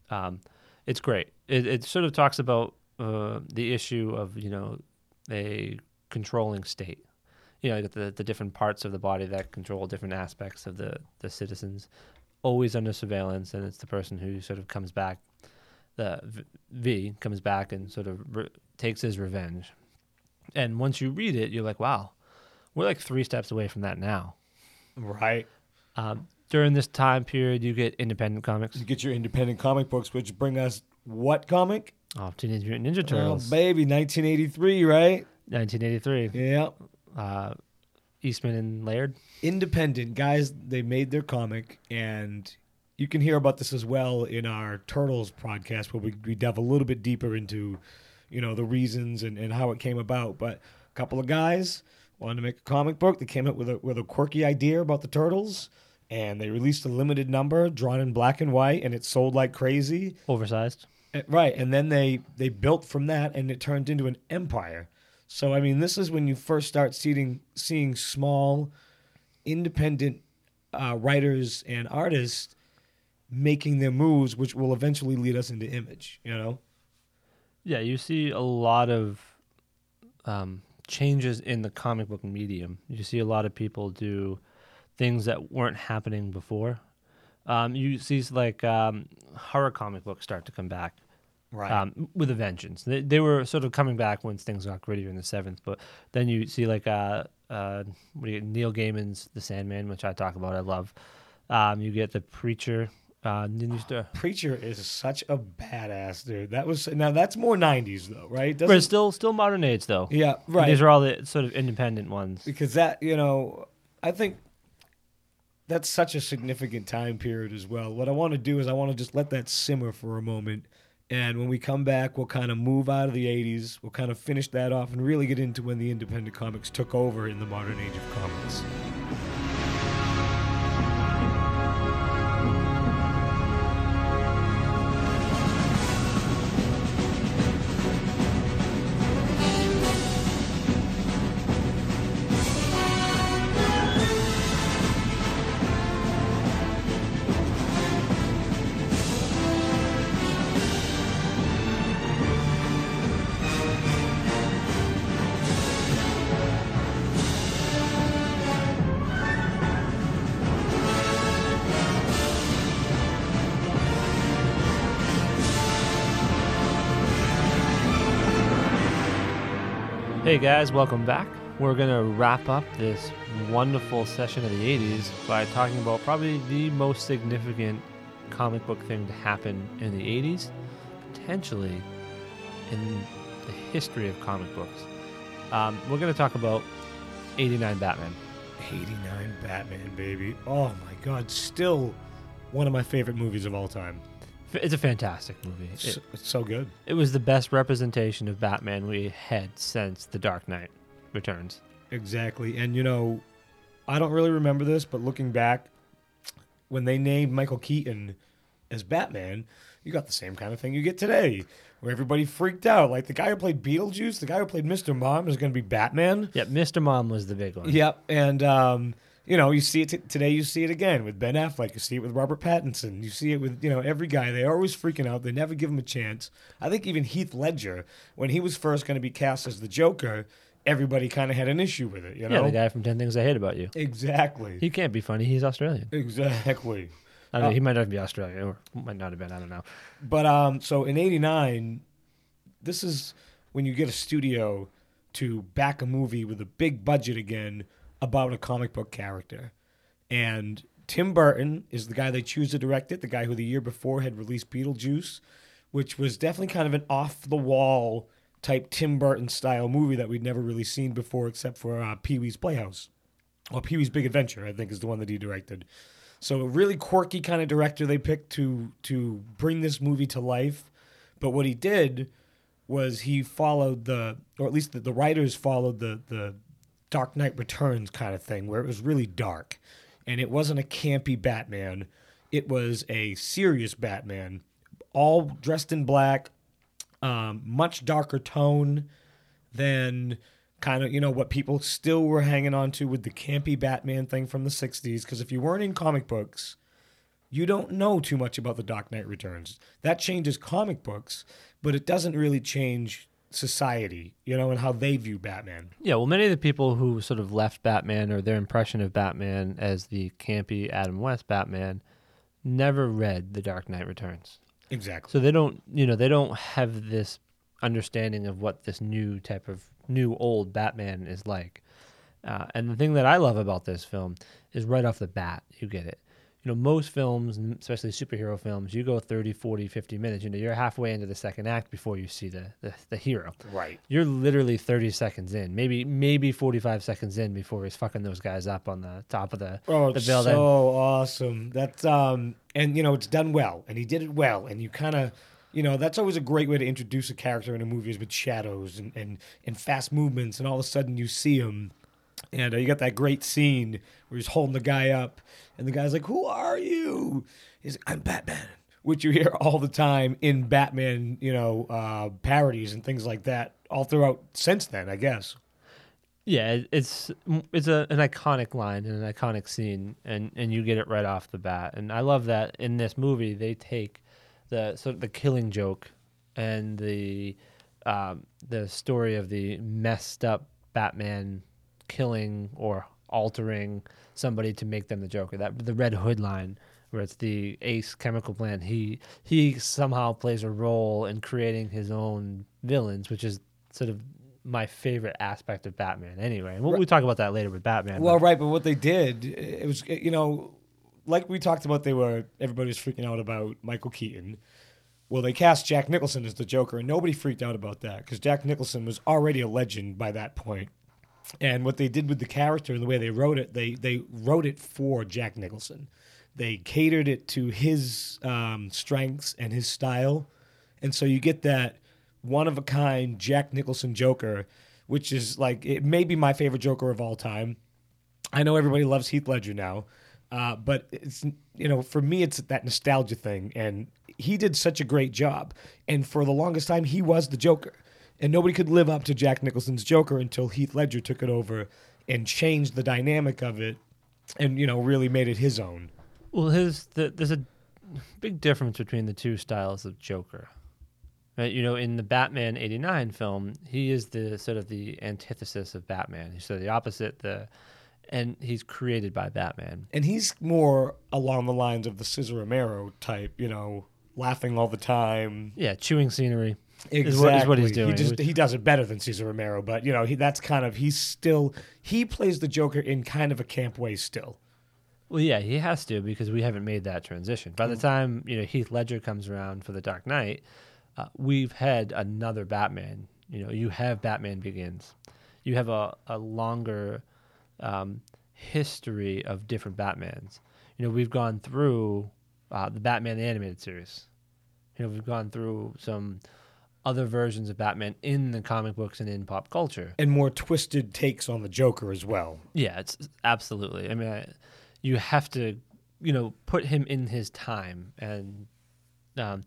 Um, it's great. It, it sort of talks about uh, the issue of you know a controlling state. You know, the the different parts of the body that control different aspects of the the citizens, always under surveillance, and it's the person who sort of comes back. The v, v comes back and sort of re- takes his revenge. And once you read it, you're like, wow, we're like three steps away from that now. Right. Um, during this time period, you get independent comics. You get your independent comic books, which bring us what comic? Oh, Teenage Mutant Ninja Oh, Turtles, baby, 1983, right? 1983. Yeah. Uh, Eastman and Laird. Independent guys, they made their comic, and you can hear about this as well in our Turtles podcast, where we, we delve a little bit deeper into, you know, the reasons and, and how it came about. But a couple of guys wanted to make a comic book. They came up with a with a quirky idea about the turtles, and they released a limited number drawn in black and white, and it sold like crazy. Oversized. Right, and then they they built from that, and it turned into an empire. So I mean, this is when you first start seeing seeing small, independent uh, writers and artists making their moves, which will eventually lead us into Image. You know, Yeah, you see a lot of um, changes in the comic book medium. You see a lot of people do things that weren't happening before. Um, you see like um, horror comic books start to come back. Right? um, with a vengeance. They, they were sort of coming back once things got grittier in the seventh, but then you see like uh, uh, what do you, Neil Gaiman's The Sandman, which I talk about. I love. Um, you get the Preacher. Uh, Star. Preacher is such a badass dude. That was now that's more '90s though, right? But Doesn't- it's still still modern age though. yeah, right. These are all the sort of independent ones. because that you know i think that's such a significant time period as well what i want to do is i want to just let that simmer for a moment and when we come back we'll kind of move out of the 80s we'll kind of finish that off and really get into when the independent comics took over in the modern age of comics Hey guys, welcome back. We're going to wrap up this wonderful session of the 80s by talking about probably the most significant comic book thing to happen in the 80s, potentially in the history of comic books. Um, we're going to talk about 89 Batman. 89 Batman, baby. Oh my god, still one of my favorite movies of all time. It's a fantastic movie. It's, It, it's so good. it was the best representation of Batman we had since The Dark Knight Returns. Exactly. And you know, I don't really remember this, but looking back, when they named Michael Keaton as Batman, you got the same kind of thing you get today, where everybody freaked out. Like the guy who played Beetlejuice, the guy who played Mr. Mom is going to be Batman. Yep, Mr. Mom was the big one. Yep. And, um, you know, you see it t- today. You see it again with Ben Affleck. You see it with Robert Pattinson. You see it with you know every guy. They're always freaking out. They never give him a chance. I think even Heath Ledger, when he was first going to be cast as the Joker, everybody kind of had an issue with it. You know, Yeah, the guy from 10 Things I Hate About You. exactly, He can't be funny. He's Australian. exactly. I don't. Uh, He might not be Australian or might not have been. I don't know. But um, so in '89, this is when you get a studio to back a movie with a big budget again about a comic book character, and Tim Burton is the guy they choose to direct it. The guy who the year before had released Beetlejuice, which was definitely kind of an off the wall type Tim Burton style movie that we'd never really seen before, except for uh, Pee Wee's Playhouse or Pee Wee's Big Adventure. I think is the one that he directed. So a really quirky kind of director they picked to to bring this movie to life. But what he did was he followed the, or at least the, the writers followed the the Dark Knight Returns kind of thing, where it was really dark, and it wasn't a campy Batman. It was a serious Batman, all dressed in black, um, much darker tone than kind of you know what people still were hanging on to with the campy Batman thing from the '60s. Because if you weren't in comic books, you don't know too much about the Dark Knight Returns. That changes comic books, but it doesn't really change society, you know, and how they view Batman. Yeah, well, many of the people who sort of left Batman or their impression of Batman as the campy Adam West Batman never read The Dark Knight Returns. Exactly. So they don't, you know, they don't have this understanding of what this new type of new old Batman is like. Uh, and the thing that I love about this film is right off the bat, you get it. You know, most films, and especially superhero films, you go 30, 40, 50 minutes. You know, you're halfway into the second act before you see the, the, the hero. Right. You're literally 30 seconds in, maybe maybe 45 seconds in before he's fucking those guys up on the top of the, Oh, the building. so awesome. That's um, and you know it's done well, and he did it well, and you kind of, you know, that's always a great way to introduce a character in a movie is with shadows and and and fast movements, and all of a sudden you see him, and uh, you got that great scene where he's holding the guy up, and the guy's like, "Who are you?" He's like, "I'm Batman." Which you hear all the time in Batman, you know, uh, parodies and things like that, all throughout since then, I guess. Yeah, it's it's a, an iconic line and an iconic scene, and, and you get it right off the bat. And I love that in this movie they take the sort of the killing joke and the um, the story of the messed up Batman killing or altering somebody to make them the Joker. That the Red Hood line where it's the Ace chemical plant. He he somehow plays a role in creating his own villains, which is sort of my favorite aspect of Batman. Anyway, we'll, we'll talk about that later with Batman. Well, but- right, but what they did, it was you know, like we talked about, they were everybody was freaking out about Michael Keaton. Well, they cast Jack Nicholson as the Joker, and nobody freaked out about that because Jack Nicholson was already a legend by that point. And what they did with the character and the way they wrote it, they they wrote it for Jack Nicholson. They catered it to his um, strengths and his style, and so you get that one of a kind Jack Nicholson Joker, which is like it may be my favorite Joker of all time. I know everybody loves Heath Ledger now, uh, but it's you know for me it's that nostalgia thing, and he did such a great job. And for the longest time, he was the Joker, and nobody could live up to Jack Nicholson's Joker until Heath Ledger took it over and changed the dynamic of it, and you know really made it his own. Well, his the, there's a big difference between the two styles of Joker. Right? You know, in the Batman '89 film, he is the sort of the antithesis of Batman. He's sort of the opposite. The and he's created by Batman. And he's more along the lines of the Cesar Romero type, you know, laughing all the time. Yeah, chewing scenery. Is what- is what he's Exactly. doing. He just he does it better than Cesar Romero, but you know he that's kind of he's still he plays the Joker in kind of a camp way still. Well, yeah, he has to because we haven't made that transition. By the time you know Heath Ledger comes around for the Dark Knight, uh, we've had another Batman. You know, you have Batman Begins. You have a a longer um, history of different Batmans. You know, we've gone through uh, the Batman the animated series. You know, we've gone through some other versions of Batman in the comic books and in pop culture. And more twisted takes on the Joker as well. Yeah, it's absolutely. I mean, I, you have to, you know, put him in his time, and um,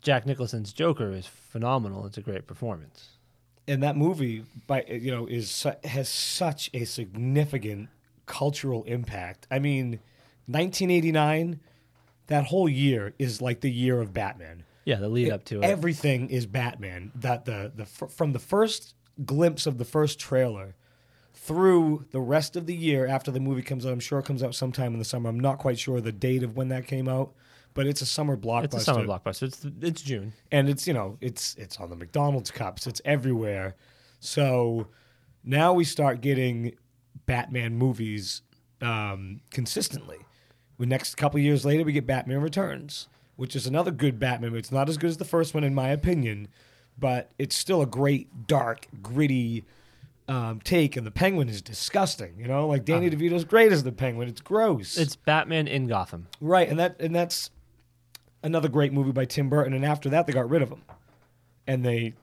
Jack Nicholson's Joker is phenomenal. It's a great performance. and that movie by you know is has such a significant cultural impact. I mean, 1989, that whole year is like the year of Batman. Yeah, the lead up to it. Everything is Batman. That the the fr- from the first glimpse of the first trailer through the rest of the year after the movie comes out. I'm sure it comes out sometime in the summer. I'm not quite sure the date of when that came out, but it's a summer blockbuster it's a summer blockbuster. It's it's June. and it's you know it's it's on the McDonald's cups. It's everywhere. So now we start getting Batman movies um, consistently. The next couple years later, we get Batman Returns, which is another good Batman. movie. It's not as good as the first one, in my opinion, but it's still a great, dark, gritty um, take. And the Penguin is disgusting. You know, like Danny DeVito's great as the Penguin. It's gross. It's Batman in Gotham. Right, and that and that's another great movie by Tim Burton. And after that, they got rid of him, and they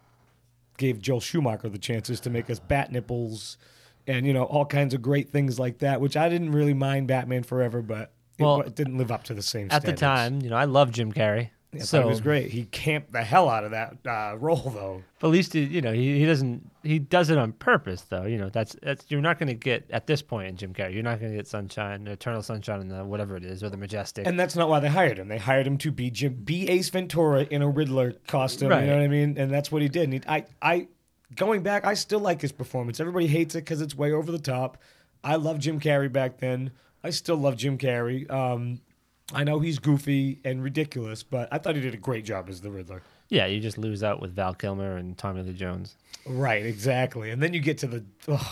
gave Joel Schumacher the chances to make us bat nipples, and you know all kinds of great things like that. Which I didn't really mind Batman Forever, but Well, it didn't live up to the same. At the time, you know, I love Jim Carrey. Thought so it was great. He camped the hell out of that uh, role, though. But at least he, you know he, he doesn't he does it on purpose though. You know that's that's you're not going to get at this point in Jim Carrey. You're not going to get Sunshine, Eternal Sunshine, and the whatever it is, or the Majestic. And that's not why they hired him. They hired him to be Jim, be Ace Ventura in a Riddler costume. Right. You know what I mean? And that's what he did. And he, I, I, going back, I still like his performance. Everybody hates it because it's way over the top. I love Jim Carrey back then. I still love Jim Carrey. Um, I know he's goofy and ridiculous, but I thought he did a great job as the Riddler. yeah, you just lose out with Val Kilmer and Tommy Lee Jones. Right, exactly. And then you get to the. Ugh,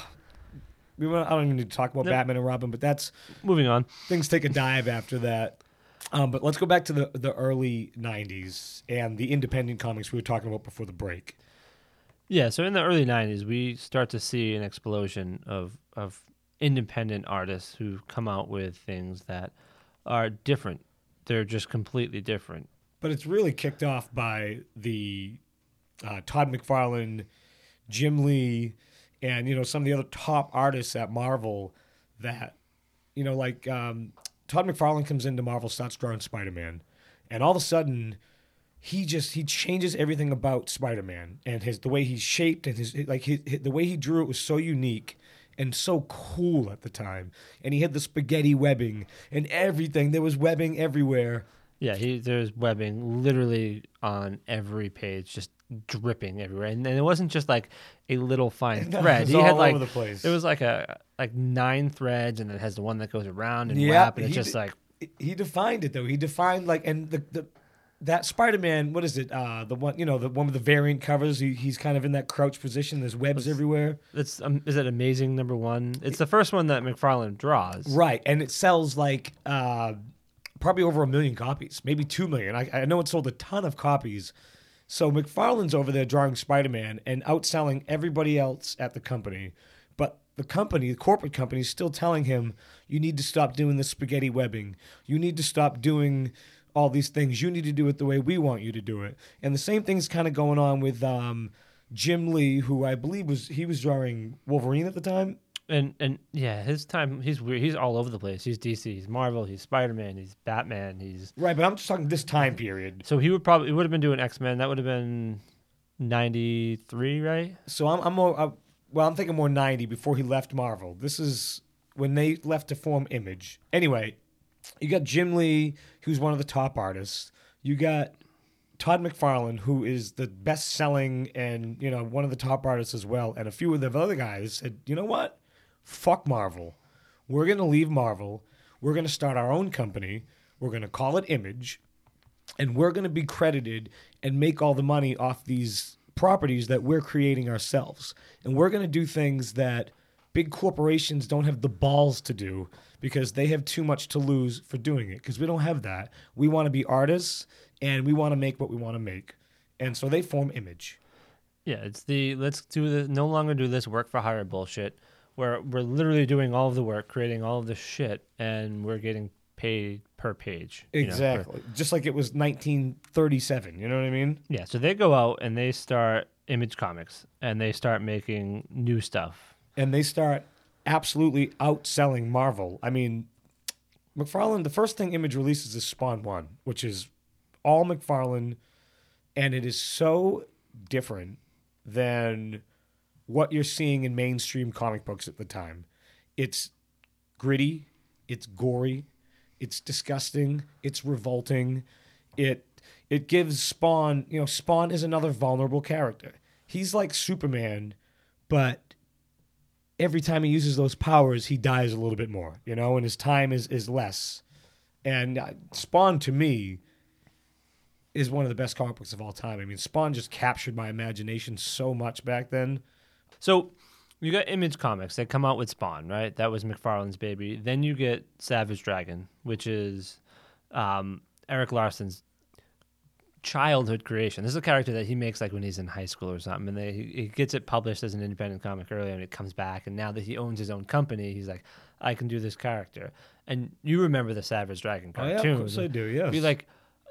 we won't- I don't even need to talk about. Batman and Robin, but that's Moving on. things take a dive after that. Um, but let's go back to the, the early 90s and the independent comics we were talking about before the break. Yeah, so in the early '90s, we start to see an explosion of of independent artists who come out with things that are different. They're just completely different. But it's really kicked off by the uh, Todd McFarlane, Jim Lee, and you know some of the other top artists at Marvel. That you know, like um, Todd McFarlane comes into Marvel, starts drawing Spider Man, and all of a sudden he just he changes everything about Spider-Man and his the way he's shaped and his like his, the way he drew it was so unique and so cool at the time. And he had the spaghetti webbing and everything. There was webbing everywhere. Yeah, he there's webbing literally on every page, just dripping everywhere, and, and it wasn't just like a little fine No, thread. was he had all like over the place. It was like a like nine threads, and it has the one that goes around and Yeah, wrap, and it's just like He defined it though. He defined like and the the that Spider-Man, what is it? Uh, the one you know, the one with the variant covers. He, he's kind of in that crouch position. There's webs everywhere. it's um, is it amazing number one? It's the first one that McFarlane draws. Right, and it sells like uh, probably over a million copies, maybe two million. I, I know it sold a ton of copies. So McFarlane's over there drawing Spider-Man and outselling everybody else at the company, but the company, the corporate company, is still telling him, "You need to stop doing the spaghetti webbing. You need to stop doing." All these things you need to do it the way we want you to do it, and the same thing's kind of going on with um, Jim Lee, who I believe was he was drawing Wolverine at the time. And and yeah, his time he's weird. He's all over the place. He's DC, he's Marvel, he's Spider Man, he's Batman, he's Right, but I'm just talking this time period. so he would probably he would have been doing X Men. That would have been ninety three, right? So I'm, I'm more, uh, well, I'm thinking more 90 before he left Marvel. This is when they left to form Image. Anyway, you got Jim Lee, who's one of the top artists. You got Todd McFarlane, who is the best selling and, you know, one of the top artists as well. And a few of the other guys said, you know what? Fuck Marvel. We're going to leave Marvel. We're going to start our own company. We're going to call it Image. and we're going to be credited and make all the money off these properties that we're creating ourselves. And we're going to do things that big corporations don't have the balls to do because they have too much to lose for doing it because we don't have that. We want to be artists and we want to make what we want to make. And so they form image. Yeah, it's the let's do the no longer do this work for hire bullshit. Where we're literally doing all of the work, creating all of the shit, and we're getting paid per page. you know, Exactly. Just like it was 1937. You know what I mean? yeah, so they go out and they start Image Comics, and they start making new stuff. And they start absolutely outselling Marvel. I mean, McFarlane, the first thing Image releases is Spawn 1, which is all McFarlane, and it is so different than what you're seeing in mainstream comic books at the time. It's gritty, it's gory, it's disgusting, it's revolting. It it gives Spawn, you know, Spawn is another vulnerable character. He's like Superman, but every time he uses those powers, he dies a little bit more, you know, and his time is is less. And uh, Spawn to me is one of the best comic books of all time. I mean, Spawn just captured my imagination so much back then. So you got Image Comics. They come out with Spawn, right? That was McFarlane's baby. Then you get Savage Dragon, which is um, Erik Larsen's childhood creation. This is a character that he makes like when he's in high school or something, and they, he, gets it published as an independent comic earlier, and it comes back. And now that he owns his own company, he's like, I can do this character. And you remember the Savage Dragon Oh, yeah, of course I do, yes. Be like,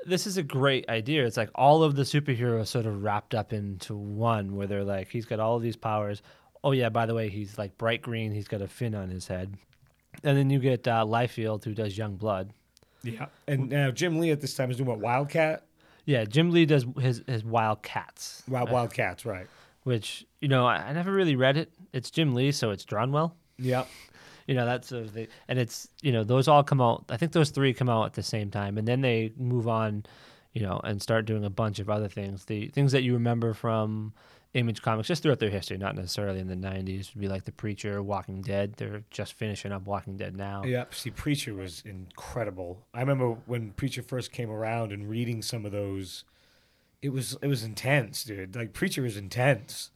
this is a great idea. It's like all of the superheroes sort of wrapped up into one, where they're like, he's got all of these powers. Oh yeah, by the way, he's like bright green. He's got a fin on his head. And then you get uh, Liefeld, who does Young Blood. Yeah. And now Jim Lee at this time is doing what Wildcat, Yeah, Jim Lee does his his Wildcats, Wild Wildcats, uh, right? which you know I, I never really read it. It's Jim Lee, so it's drawn well. Yeah. You know that's sort of the and it's you know those all come out. I think those three come out at the same time, and then they move on, you know, and start doing a bunch of other things. The things that you remember from Image Comics just throughout their history, not necessarily in the '90s, would be like The Preacher, Walking Dead. They're just finishing up Walking Dead now. Yeah, see, Preacher was incredible. I remember when Preacher first came around and reading some of those. It was it was intense, dude. Like Preacher was intense.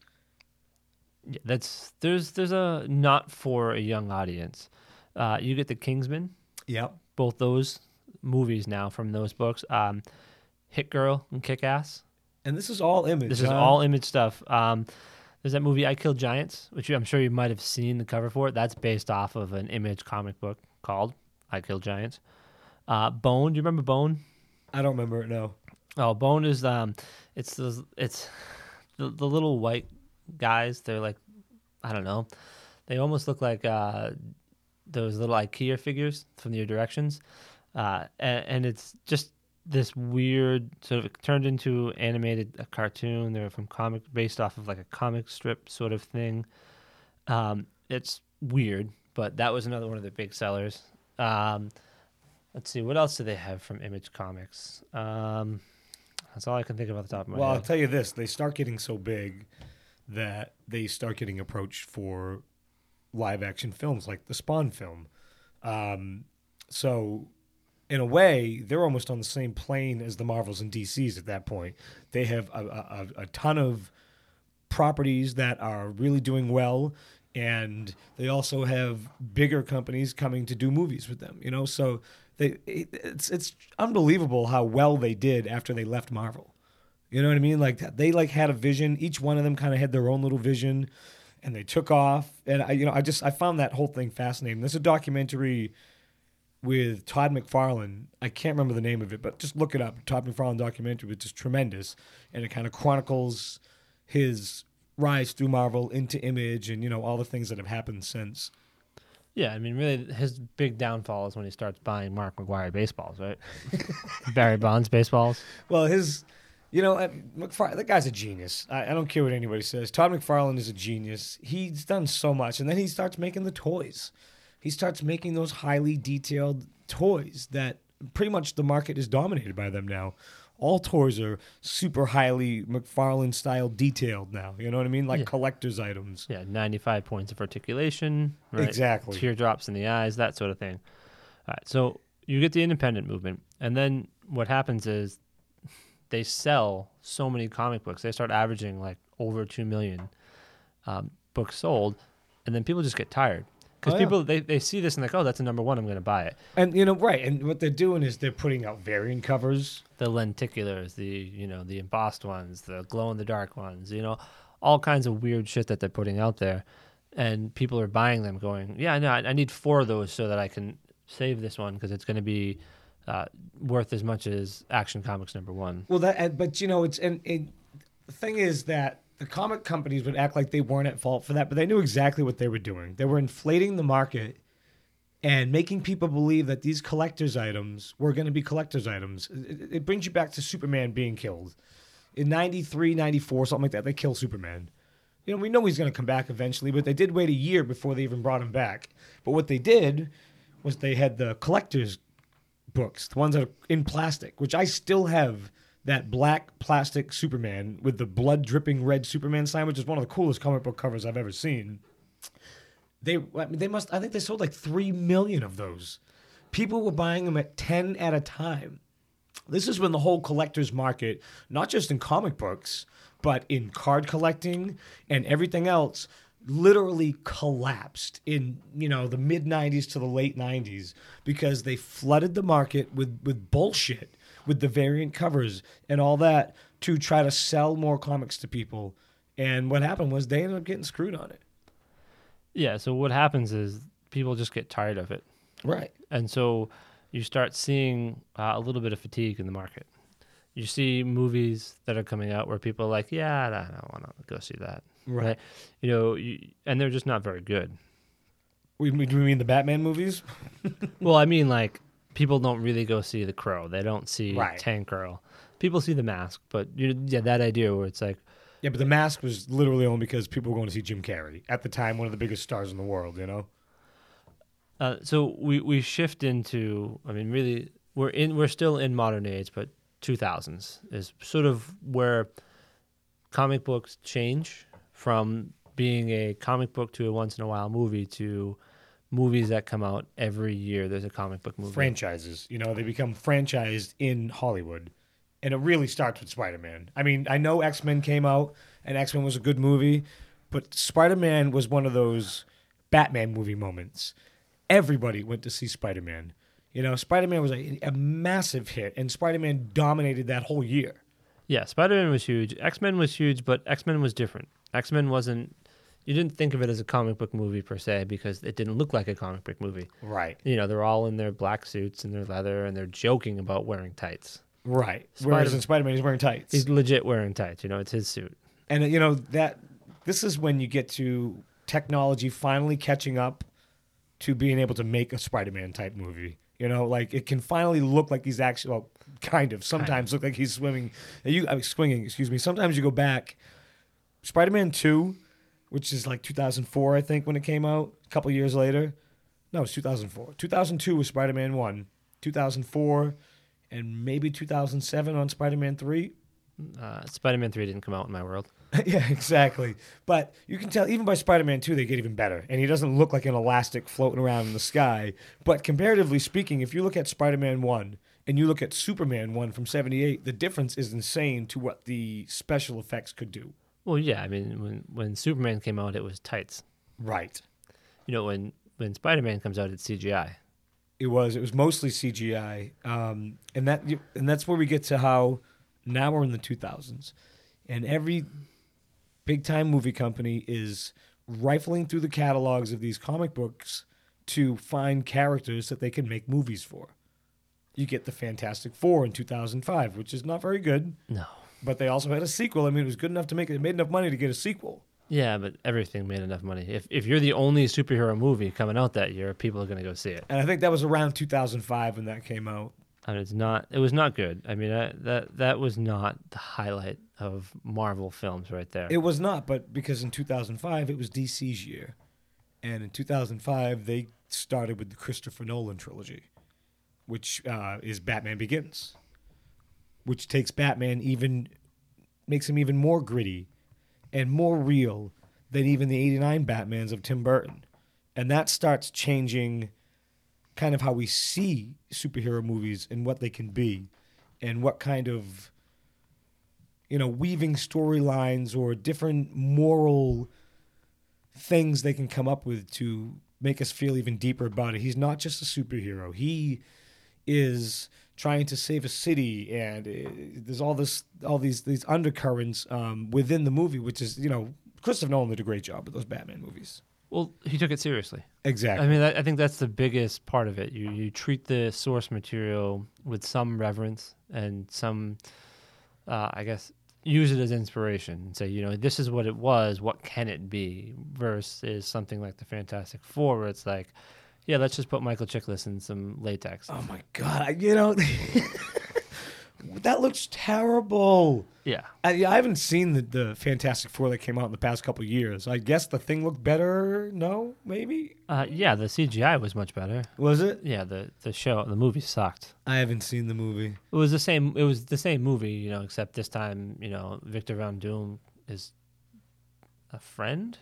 Yeah, that's there's there's a not for a young audience. Uh, you get the Kingsman, Yep. both those movies now from those books. Um, Hit Girl and Kick Ass. And this is all image. This is huh? all image stuff. Um, there's that movie I Killed Giants, which I'm sure you might have seen the cover for it. That's based off of an image comic book called I Killed Giants. Uh, Bone, do you remember Bone? I don't remember it. No. Oh, Bone is um, it's the it's the, the little white guys. They're like, I don't know, they almost look like uh, those little IKEA figures from your directions, uh, and, and it's just this weird sort of turned into animated a cartoon. They're from comic based off of like a comic strip sort of thing. Um, it's weird, but that was another one of the big sellers. Um, let's see, what else do they have from Image Comics? Um, that's all I can think of off the top of my Well, I'll tell you this: they start getting so big that they start getting approached for live action films, like the Spawn film. Um, so, in a way, they're almost on the same plane as the Marvels and DCs at that point. They have a, a, a- ton of properties that are really doing well and they also have bigger companies coming to do movies with them you know? So they it, it's it's unbelievable how well they did after they left Marvel. You know what I mean? Like they like had a vision. Each one of them kind of had their own little vision and they took off. And I you know I just I found that whole thing fascinating. There's a documentary with Todd McFarlane. I can't remember the name of it, but just look it up. Todd McFarlane documentary, which is tremendous, and it kind of chronicles his rise through Marvel into Image, and you know all the things that have happened since. yeah, I mean, really, his big downfall is when he starts buying Mark McGwire baseballs, right? Barry Bonds baseballs. Well, his, you know, uh, McFarlane, that guy's a genius. I, I don't care what anybody says. Todd McFarlane is a genius. He's done so much, and then he starts making the toys. He starts making those highly detailed toys that pretty much the market is dominated by them now. All toys are super highly McFarlane style detailed now. You know what I mean? Like Yeah. collector's items. Yeah, 95 points of articulation. Right? Exactly. Teardrops in the eyes, that sort of thing. All right, so you get the independent movement, and then what happens is they sell so many comic books. They start averaging like over two million um, books sold, and then people just get tired because Oh, yeah. people they, they see this and like, oh, that's a number one. I'm going to buy it. And you know, right? And what they're doing is they're putting out variant covers. The lenticulars, the you know the embossed ones, the glow in the dark ones, you know, all kinds of weird shit that they're putting out there, and people are buying them, going, yeah, no, I, I need four of those so that I can save this one because it's going to be uh, worth as much as Action Comics number one. Well, that, but you know, it's and, and the thing is that the comic companies would act like they weren't at fault for that, but they knew exactly what they were doing. They were inflating the market and making people believe that these collectors' items were going to be collectors' items. It, it brings you back to Superman being killed in 93, 94, something like that. They kill Superman. You know, we know he's going to come back eventually, but they did wait a year before they even brought him back. But what they did was they had the collectors books, the ones that are in plastic, which I still have that black plastic Superman with the blood dripping red Superman sign, which is one of the coolest comic book covers I've ever seen. They, they must. I think they sold like three million of those. People were buying them at ten at a time. This is when the whole collector's market, not just in comic books, but in card collecting and everything else, literally collapsed in you know the mid 90s to the late 90s because they flooded the market with with bullshit with the variant covers and all that to try to sell more comics to people and what happened was they ended up getting screwed on it Yeah. So what happens is people just get tired of it, right and so you start seeing uh, a little bit of fatigue in the market. You see movies that are coming out where people are like, "Yeah, I don't want to go see that." Right. You know, you, and they're just not very good. we, we, do we mean the batman movies well, I mean, like people don't really go see The Crow. They don't see Right. Tank Girl. People see The Mask, but you, yeah, that idea where it's like, yeah but the mask was literally only because people were going to see jim carrey at the time one of the biggest stars in the world you know Uh, so we we shift into I mean really we're in we're still in modern age but 2000s is sort of where comic books change from being a comic book to a once in a while movie to movies that come out every year there's a comic book movie franchises. You know, they become franchised in Hollywood. And it really starts with Spider Man. I mean, I know X Men came out and X Men was a good movie, but Spider Man was one of those Batman movie moments. Everybody went to see Spider Man. You know, Spider Man was a, a massive hit, and Spider Man dominated that whole year. yeah Spider-Man was huge X-Men was huge but X-Men was different X-Men wasn't you didn't think of it as a comic book movie per se because it didn't look like a comic book movie Right. you know they're all in their black suits and their leather and they're joking about wearing tights Right. Whereas Spider- in Spider Man, he's wearing tights. He's legit wearing tights. You know, it's his suit. and you know that this is when you get to technology finally catching up to being able to make a spider-man type movie you know like it can finally look like he's actually well kind of sometimes look like he's swimming you I mean, swinging excuse me sometimes you go back spider-man 2 which is like 2004 i think when it came out a couple years later no it's 2004 2002 was spider-man 1 2004 and maybe 2007 on spider-man 3 Uh, Spider-Man Three didn't come out in my world. yeah, exactly. But you can tell even by Spider-Man 2 they get even better. And he doesn't look like an elastic floating around in the sky. But comparatively speaking, if you look at Spider-Man 1 and you look at Superman 1 from 78, the difference is insane to what the special effects could do. Well, yeah. I mean, when when Superman came out, it was tights. Right. You know, when when Spider-Man comes out, it's CGI. It was it was mostly CGI. Um, and that and that's where we get to how now we're in the 2000s and every big time movie company is rifling through the catalogs of these comic books to find characters that they can make movies for. You get the Fantastic Four in 2005, which is not very good, No. But they also had a sequel. I mean, it was good enough to make it, made enough money to get a sequel. Yeah, but everything made enough money. If if you're the only superhero movie coming out that year, people are gonna go see it. And I think that was around 2005 when that came out. And it's not. It was not good. I mean, I, that that was not the highlight of Marvel films right there. It was not, but because in 2005 it was DC's year, and in 2005 they started with the Christopher Nolan trilogy, which uh, is Batman Begins, which takes Batman even makes him even more gritty and more real than even the 89 Batmans of Tim Burton. And that starts changing kind of how we see superhero movies and what they can be and what kind of you know, weaving storylines or different moral things they can come up with to make us feel even deeper about it. He's not just a superhero. He is trying to save a city, and uh, there's all this, all these these undercurrents um, within the movie, which is you know, Christopher Nolan did a great job with those Batman movies. Well, he took it seriously. Exactly. I mean, I I think that's the biggest part of it. You you treat the source material with some reverence and some, uh, I guess, use it as inspiration and say, you know, this is what it was. What can it be? Versus something like the Fantastic Four, where it's like, yeah, let's just put Michael Chiklis in some latex. oh my god! I- You know, that looks terrible. Yeah, I, I haven't seen the, the Fantastic Four that came out in the past couple of years. I guess the thing looked better. No, maybe uh, yeah. The CGI was much better. was it? Yeah, the the show, the movie sucked. I haven't seen the movie. It was the same. It was the same movie, you know, except this time, you know, Victor Von Doom is a friend.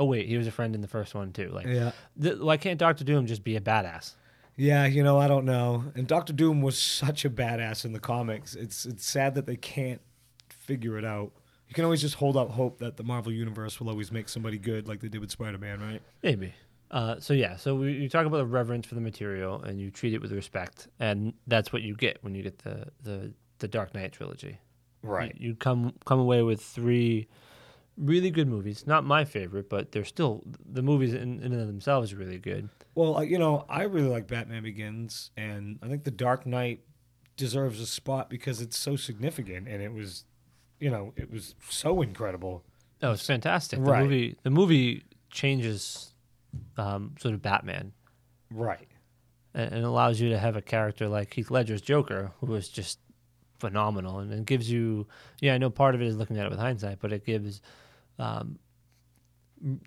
Oh wait, he was a friend in the first one too. Like, Yeah, th- why can't Doctor Doom just be a badass? yeah. You know, I don't know. And Doctor Doom was such a badass in the comics. It's it's sad that they can't figure it out. You can always just hold out hope that the Marvel universe will always make somebody good, like they did with Spider Man, right? Maybe. Uh, so yeah, so we, you talk about the reverence for the material, and you treat it with respect, and that's what you get when you get the the, the Dark Knight trilogy. You, you come come away with three really good movies. Not my favorite, but they're still the movies in, in and of themselves are really good. Well, you know, I really like Batman Begins, and I think The Dark Knight deserves a spot because it's so significant, and it was, you know, it was so incredible. Oh, it's fantastic. The Right. movie the movie changes um, sort of Batman Right. and, and allows you to have a character like Heath Ledger's Joker, who is just phenomenal, and it gives you. Yeah, I know part of it is looking at it with hindsight, but it gives um,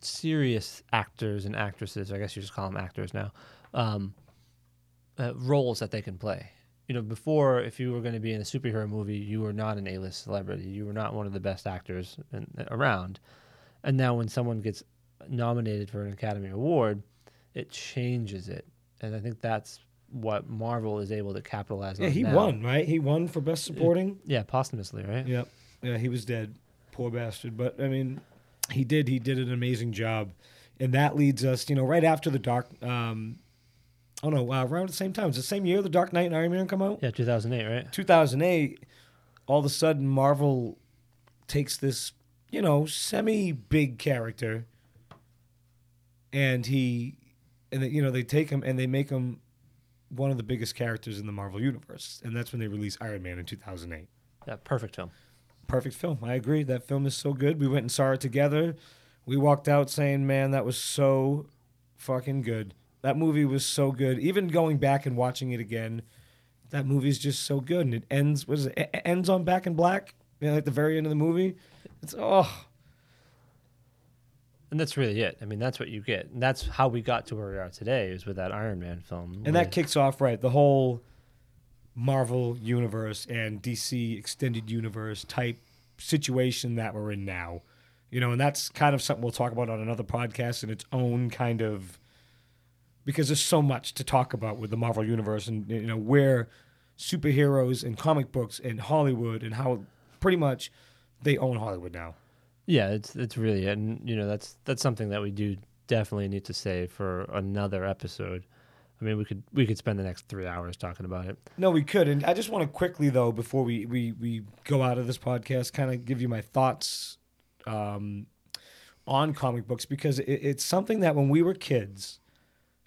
serious actors and actresses. I guess you just call them actors now. Um, uh, roles that they can play. You know, before, if you were going to be in a superhero movie, you were not an A-list celebrity. You were not one of the best actors in, around. And now, when someone gets nominated for an Academy Award, it changes it. And I think that's what Marvel is able to capitalize Yeah, on. Yeah, he now. won, right? He won for Best Supporting. Yeah, posthumously, right? Yep. Yeah, he was dead. Poor bastard. But I mean, he did. He did an amazing job, and that leads us, you know, right after the Dark. Um, oh no, uh, around the same time. It's the same year the Dark Knight and Iron Man come out. Yeah, 2008, right? 2008, all of a sudden Marvel takes this, you know, semi big character and he and they, you know, they take him and they make him one of the biggest characters in the Marvel universe. And that's when they release Iron Man in 2008. Yeah, perfect film. Perfect film. I agree. That film is so good. We went and saw it together. We walked out saying, "Man, that was so fucking good." That movie was so good. Even going back and watching it again, that movie is just so good. And it ends. What is it? It it ends on Back in Black. You know, like the very end of the movie. It's oh, And that's really it. I mean, that's what you get. And that's how we got to where we are today is with that Iron Man film. and that kicks off right the whole Marvel universe and DC extended universe type situation that we're in now. You know, and that's kind of something we'll talk about on another podcast in its own kind of because there's so much to talk about with the Marvel universe and you know where superheroes and comic books and Hollywood and how pretty much they own Hollywood now. Yeah, it's it's really and you know that's that's something that we do definitely need to say for another episode. I mean, we could we could spend the next three hours talking about it. No, we could. And I just want to quickly, though, before we, we, we go out of this podcast, kind of give you my thoughts um, on comic books because it, it's something that when we were kids,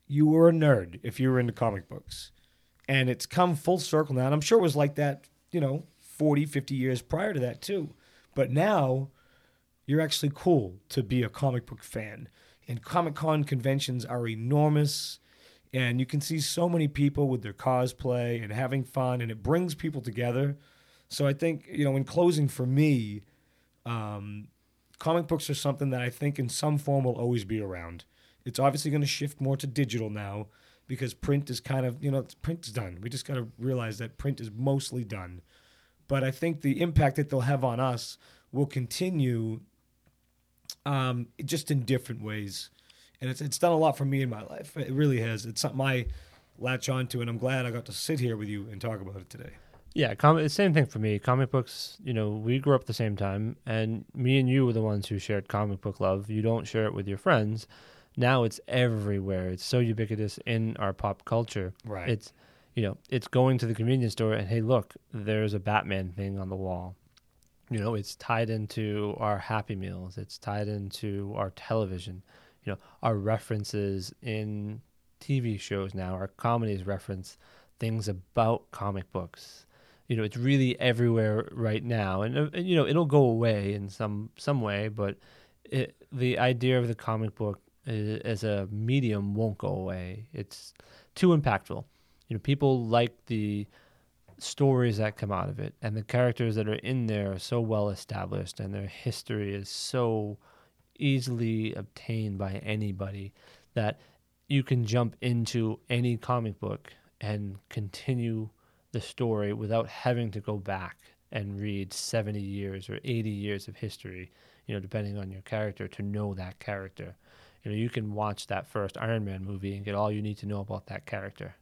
you were a nerd if you were into comic books. And it's come full circle now. And I'm sure it was like that, you know, 40, 50 years prior to that, too. But now you're actually cool to be a comic book fan. And Comic Con conventions are enormous and you can see so many people with their cosplay and having fun and it brings people together. So i think you know in closing for me um, comic books are something that i think in some form will always be around. It's obviously going to shift more to digital now because print is kind of you know print is done. We just got to realize that print is mostly done. But i think the impact that they'll have on us will continue um, just in different ways and it's it's done a lot for me in my life. It really has. It's something I latch onto, and I'm glad I got to sit here with you and talk about it today. Yeah, com- same thing for me. Comic books, you know, we grew up at the same time, and me and you were the ones who shared comic book love. You don't share it with your friends. Now it's everywhere. It's so ubiquitous in our pop culture. Right. It's, you know, it's going to the convenience store and hey, look, there's a Batman thing on the wall. You know, it's tied into our Happy Meals. It's tied into our television. You know, our references in TV shows now, our comedies reference things about comic books. You know, it's really everywhere right now, and, uh, and you know, it'll go away in some some way. But it, the idea of the comic book i- as a medium won't go away. It's too impactful. You know, people like the stories that come out of it, and the characters that are in there are so well established, and their history is so easily obtained by anybody that you can jump into any comic book and continue the story without having to go back and read 70 years or 80 years of history, you know, depending on your character to know that character. You know, you can watch that first Iron Man movie and get all you need to know about that character.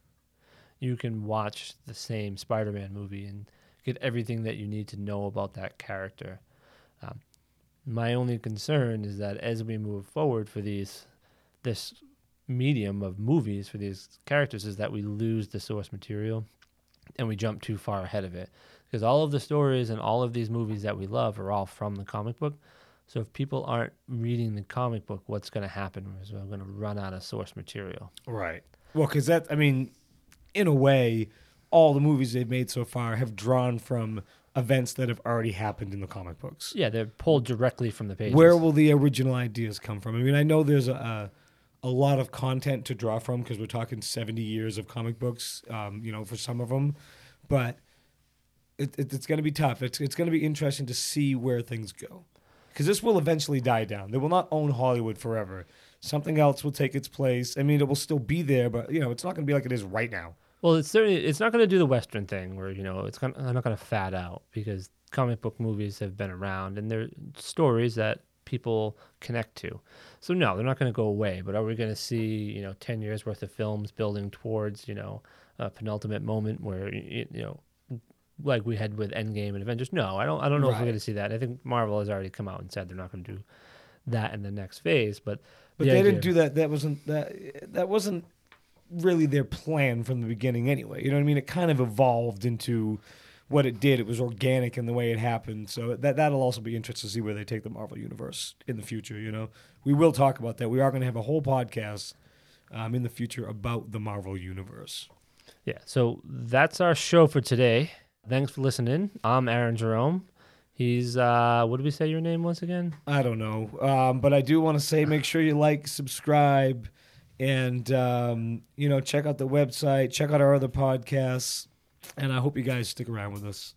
You can watch the same Spider Man movie and get everything that you need to know about that character. Um, my only concern is that as we move forward for these, this medium of movies for these characters is that we lose the source material and we jump too far ahead of it. Because all of the stories and all of these movies that we love are all from the comic book. So if people aren't reading the comic book what's going to happen is we're going to run out of source material. Right. Well, because that, I mean, in a way, all the movies they've made so far have drawn from events that have already happened in the comic books. yeah they're pulled directly from the pages Where will the original ideas come from? I mean, I know there's a a, a lot of content to draw from because we're talking 70 years of comic books, um, you know, for some of them, but it, it, it's going to be tough. It's it's going to be interesting to see where things go because this will eventually die down. They will not own Hollywood forever. Something else will take its place. I mean, it will still be there, but you know, it's not going to be like it is right now. Well, it's certainly it's not going to do the Western thing where you know it's gonna, they're not going to fat out because comic book movies have been around and they're stories that people connect to. So no, they're not going to go away. But are we going to see you know ten years worth of films building towards you know a penultimate moment where y- you know like we had with Endgame and Avengers? No, I don't. I don't know if we're going to see that. I think Marvel has already come out and said they're not going to do that in the next phase. But But the they idea- didn't do that. That wasn't that. That wasn't really their plan from the beginning, anyway. You know what I mean? It kind of evolved into what it did. It was organic in the way it happened. So that that'll also be interesting to see where they take the Marvel universe in the future. You know, we will talk about that. We are going to have a whole podcast um, in the future about the Marvel universe. Yeah, so that's our show for today. Thanks for listening. I'm Aaron Jerome. He's uh what did we say your name once again? I don't know, um, but I do want to say make sure you like, subscribe, and um, you know check out the website, check out our other podcasts, and I hope you guys stick around with us.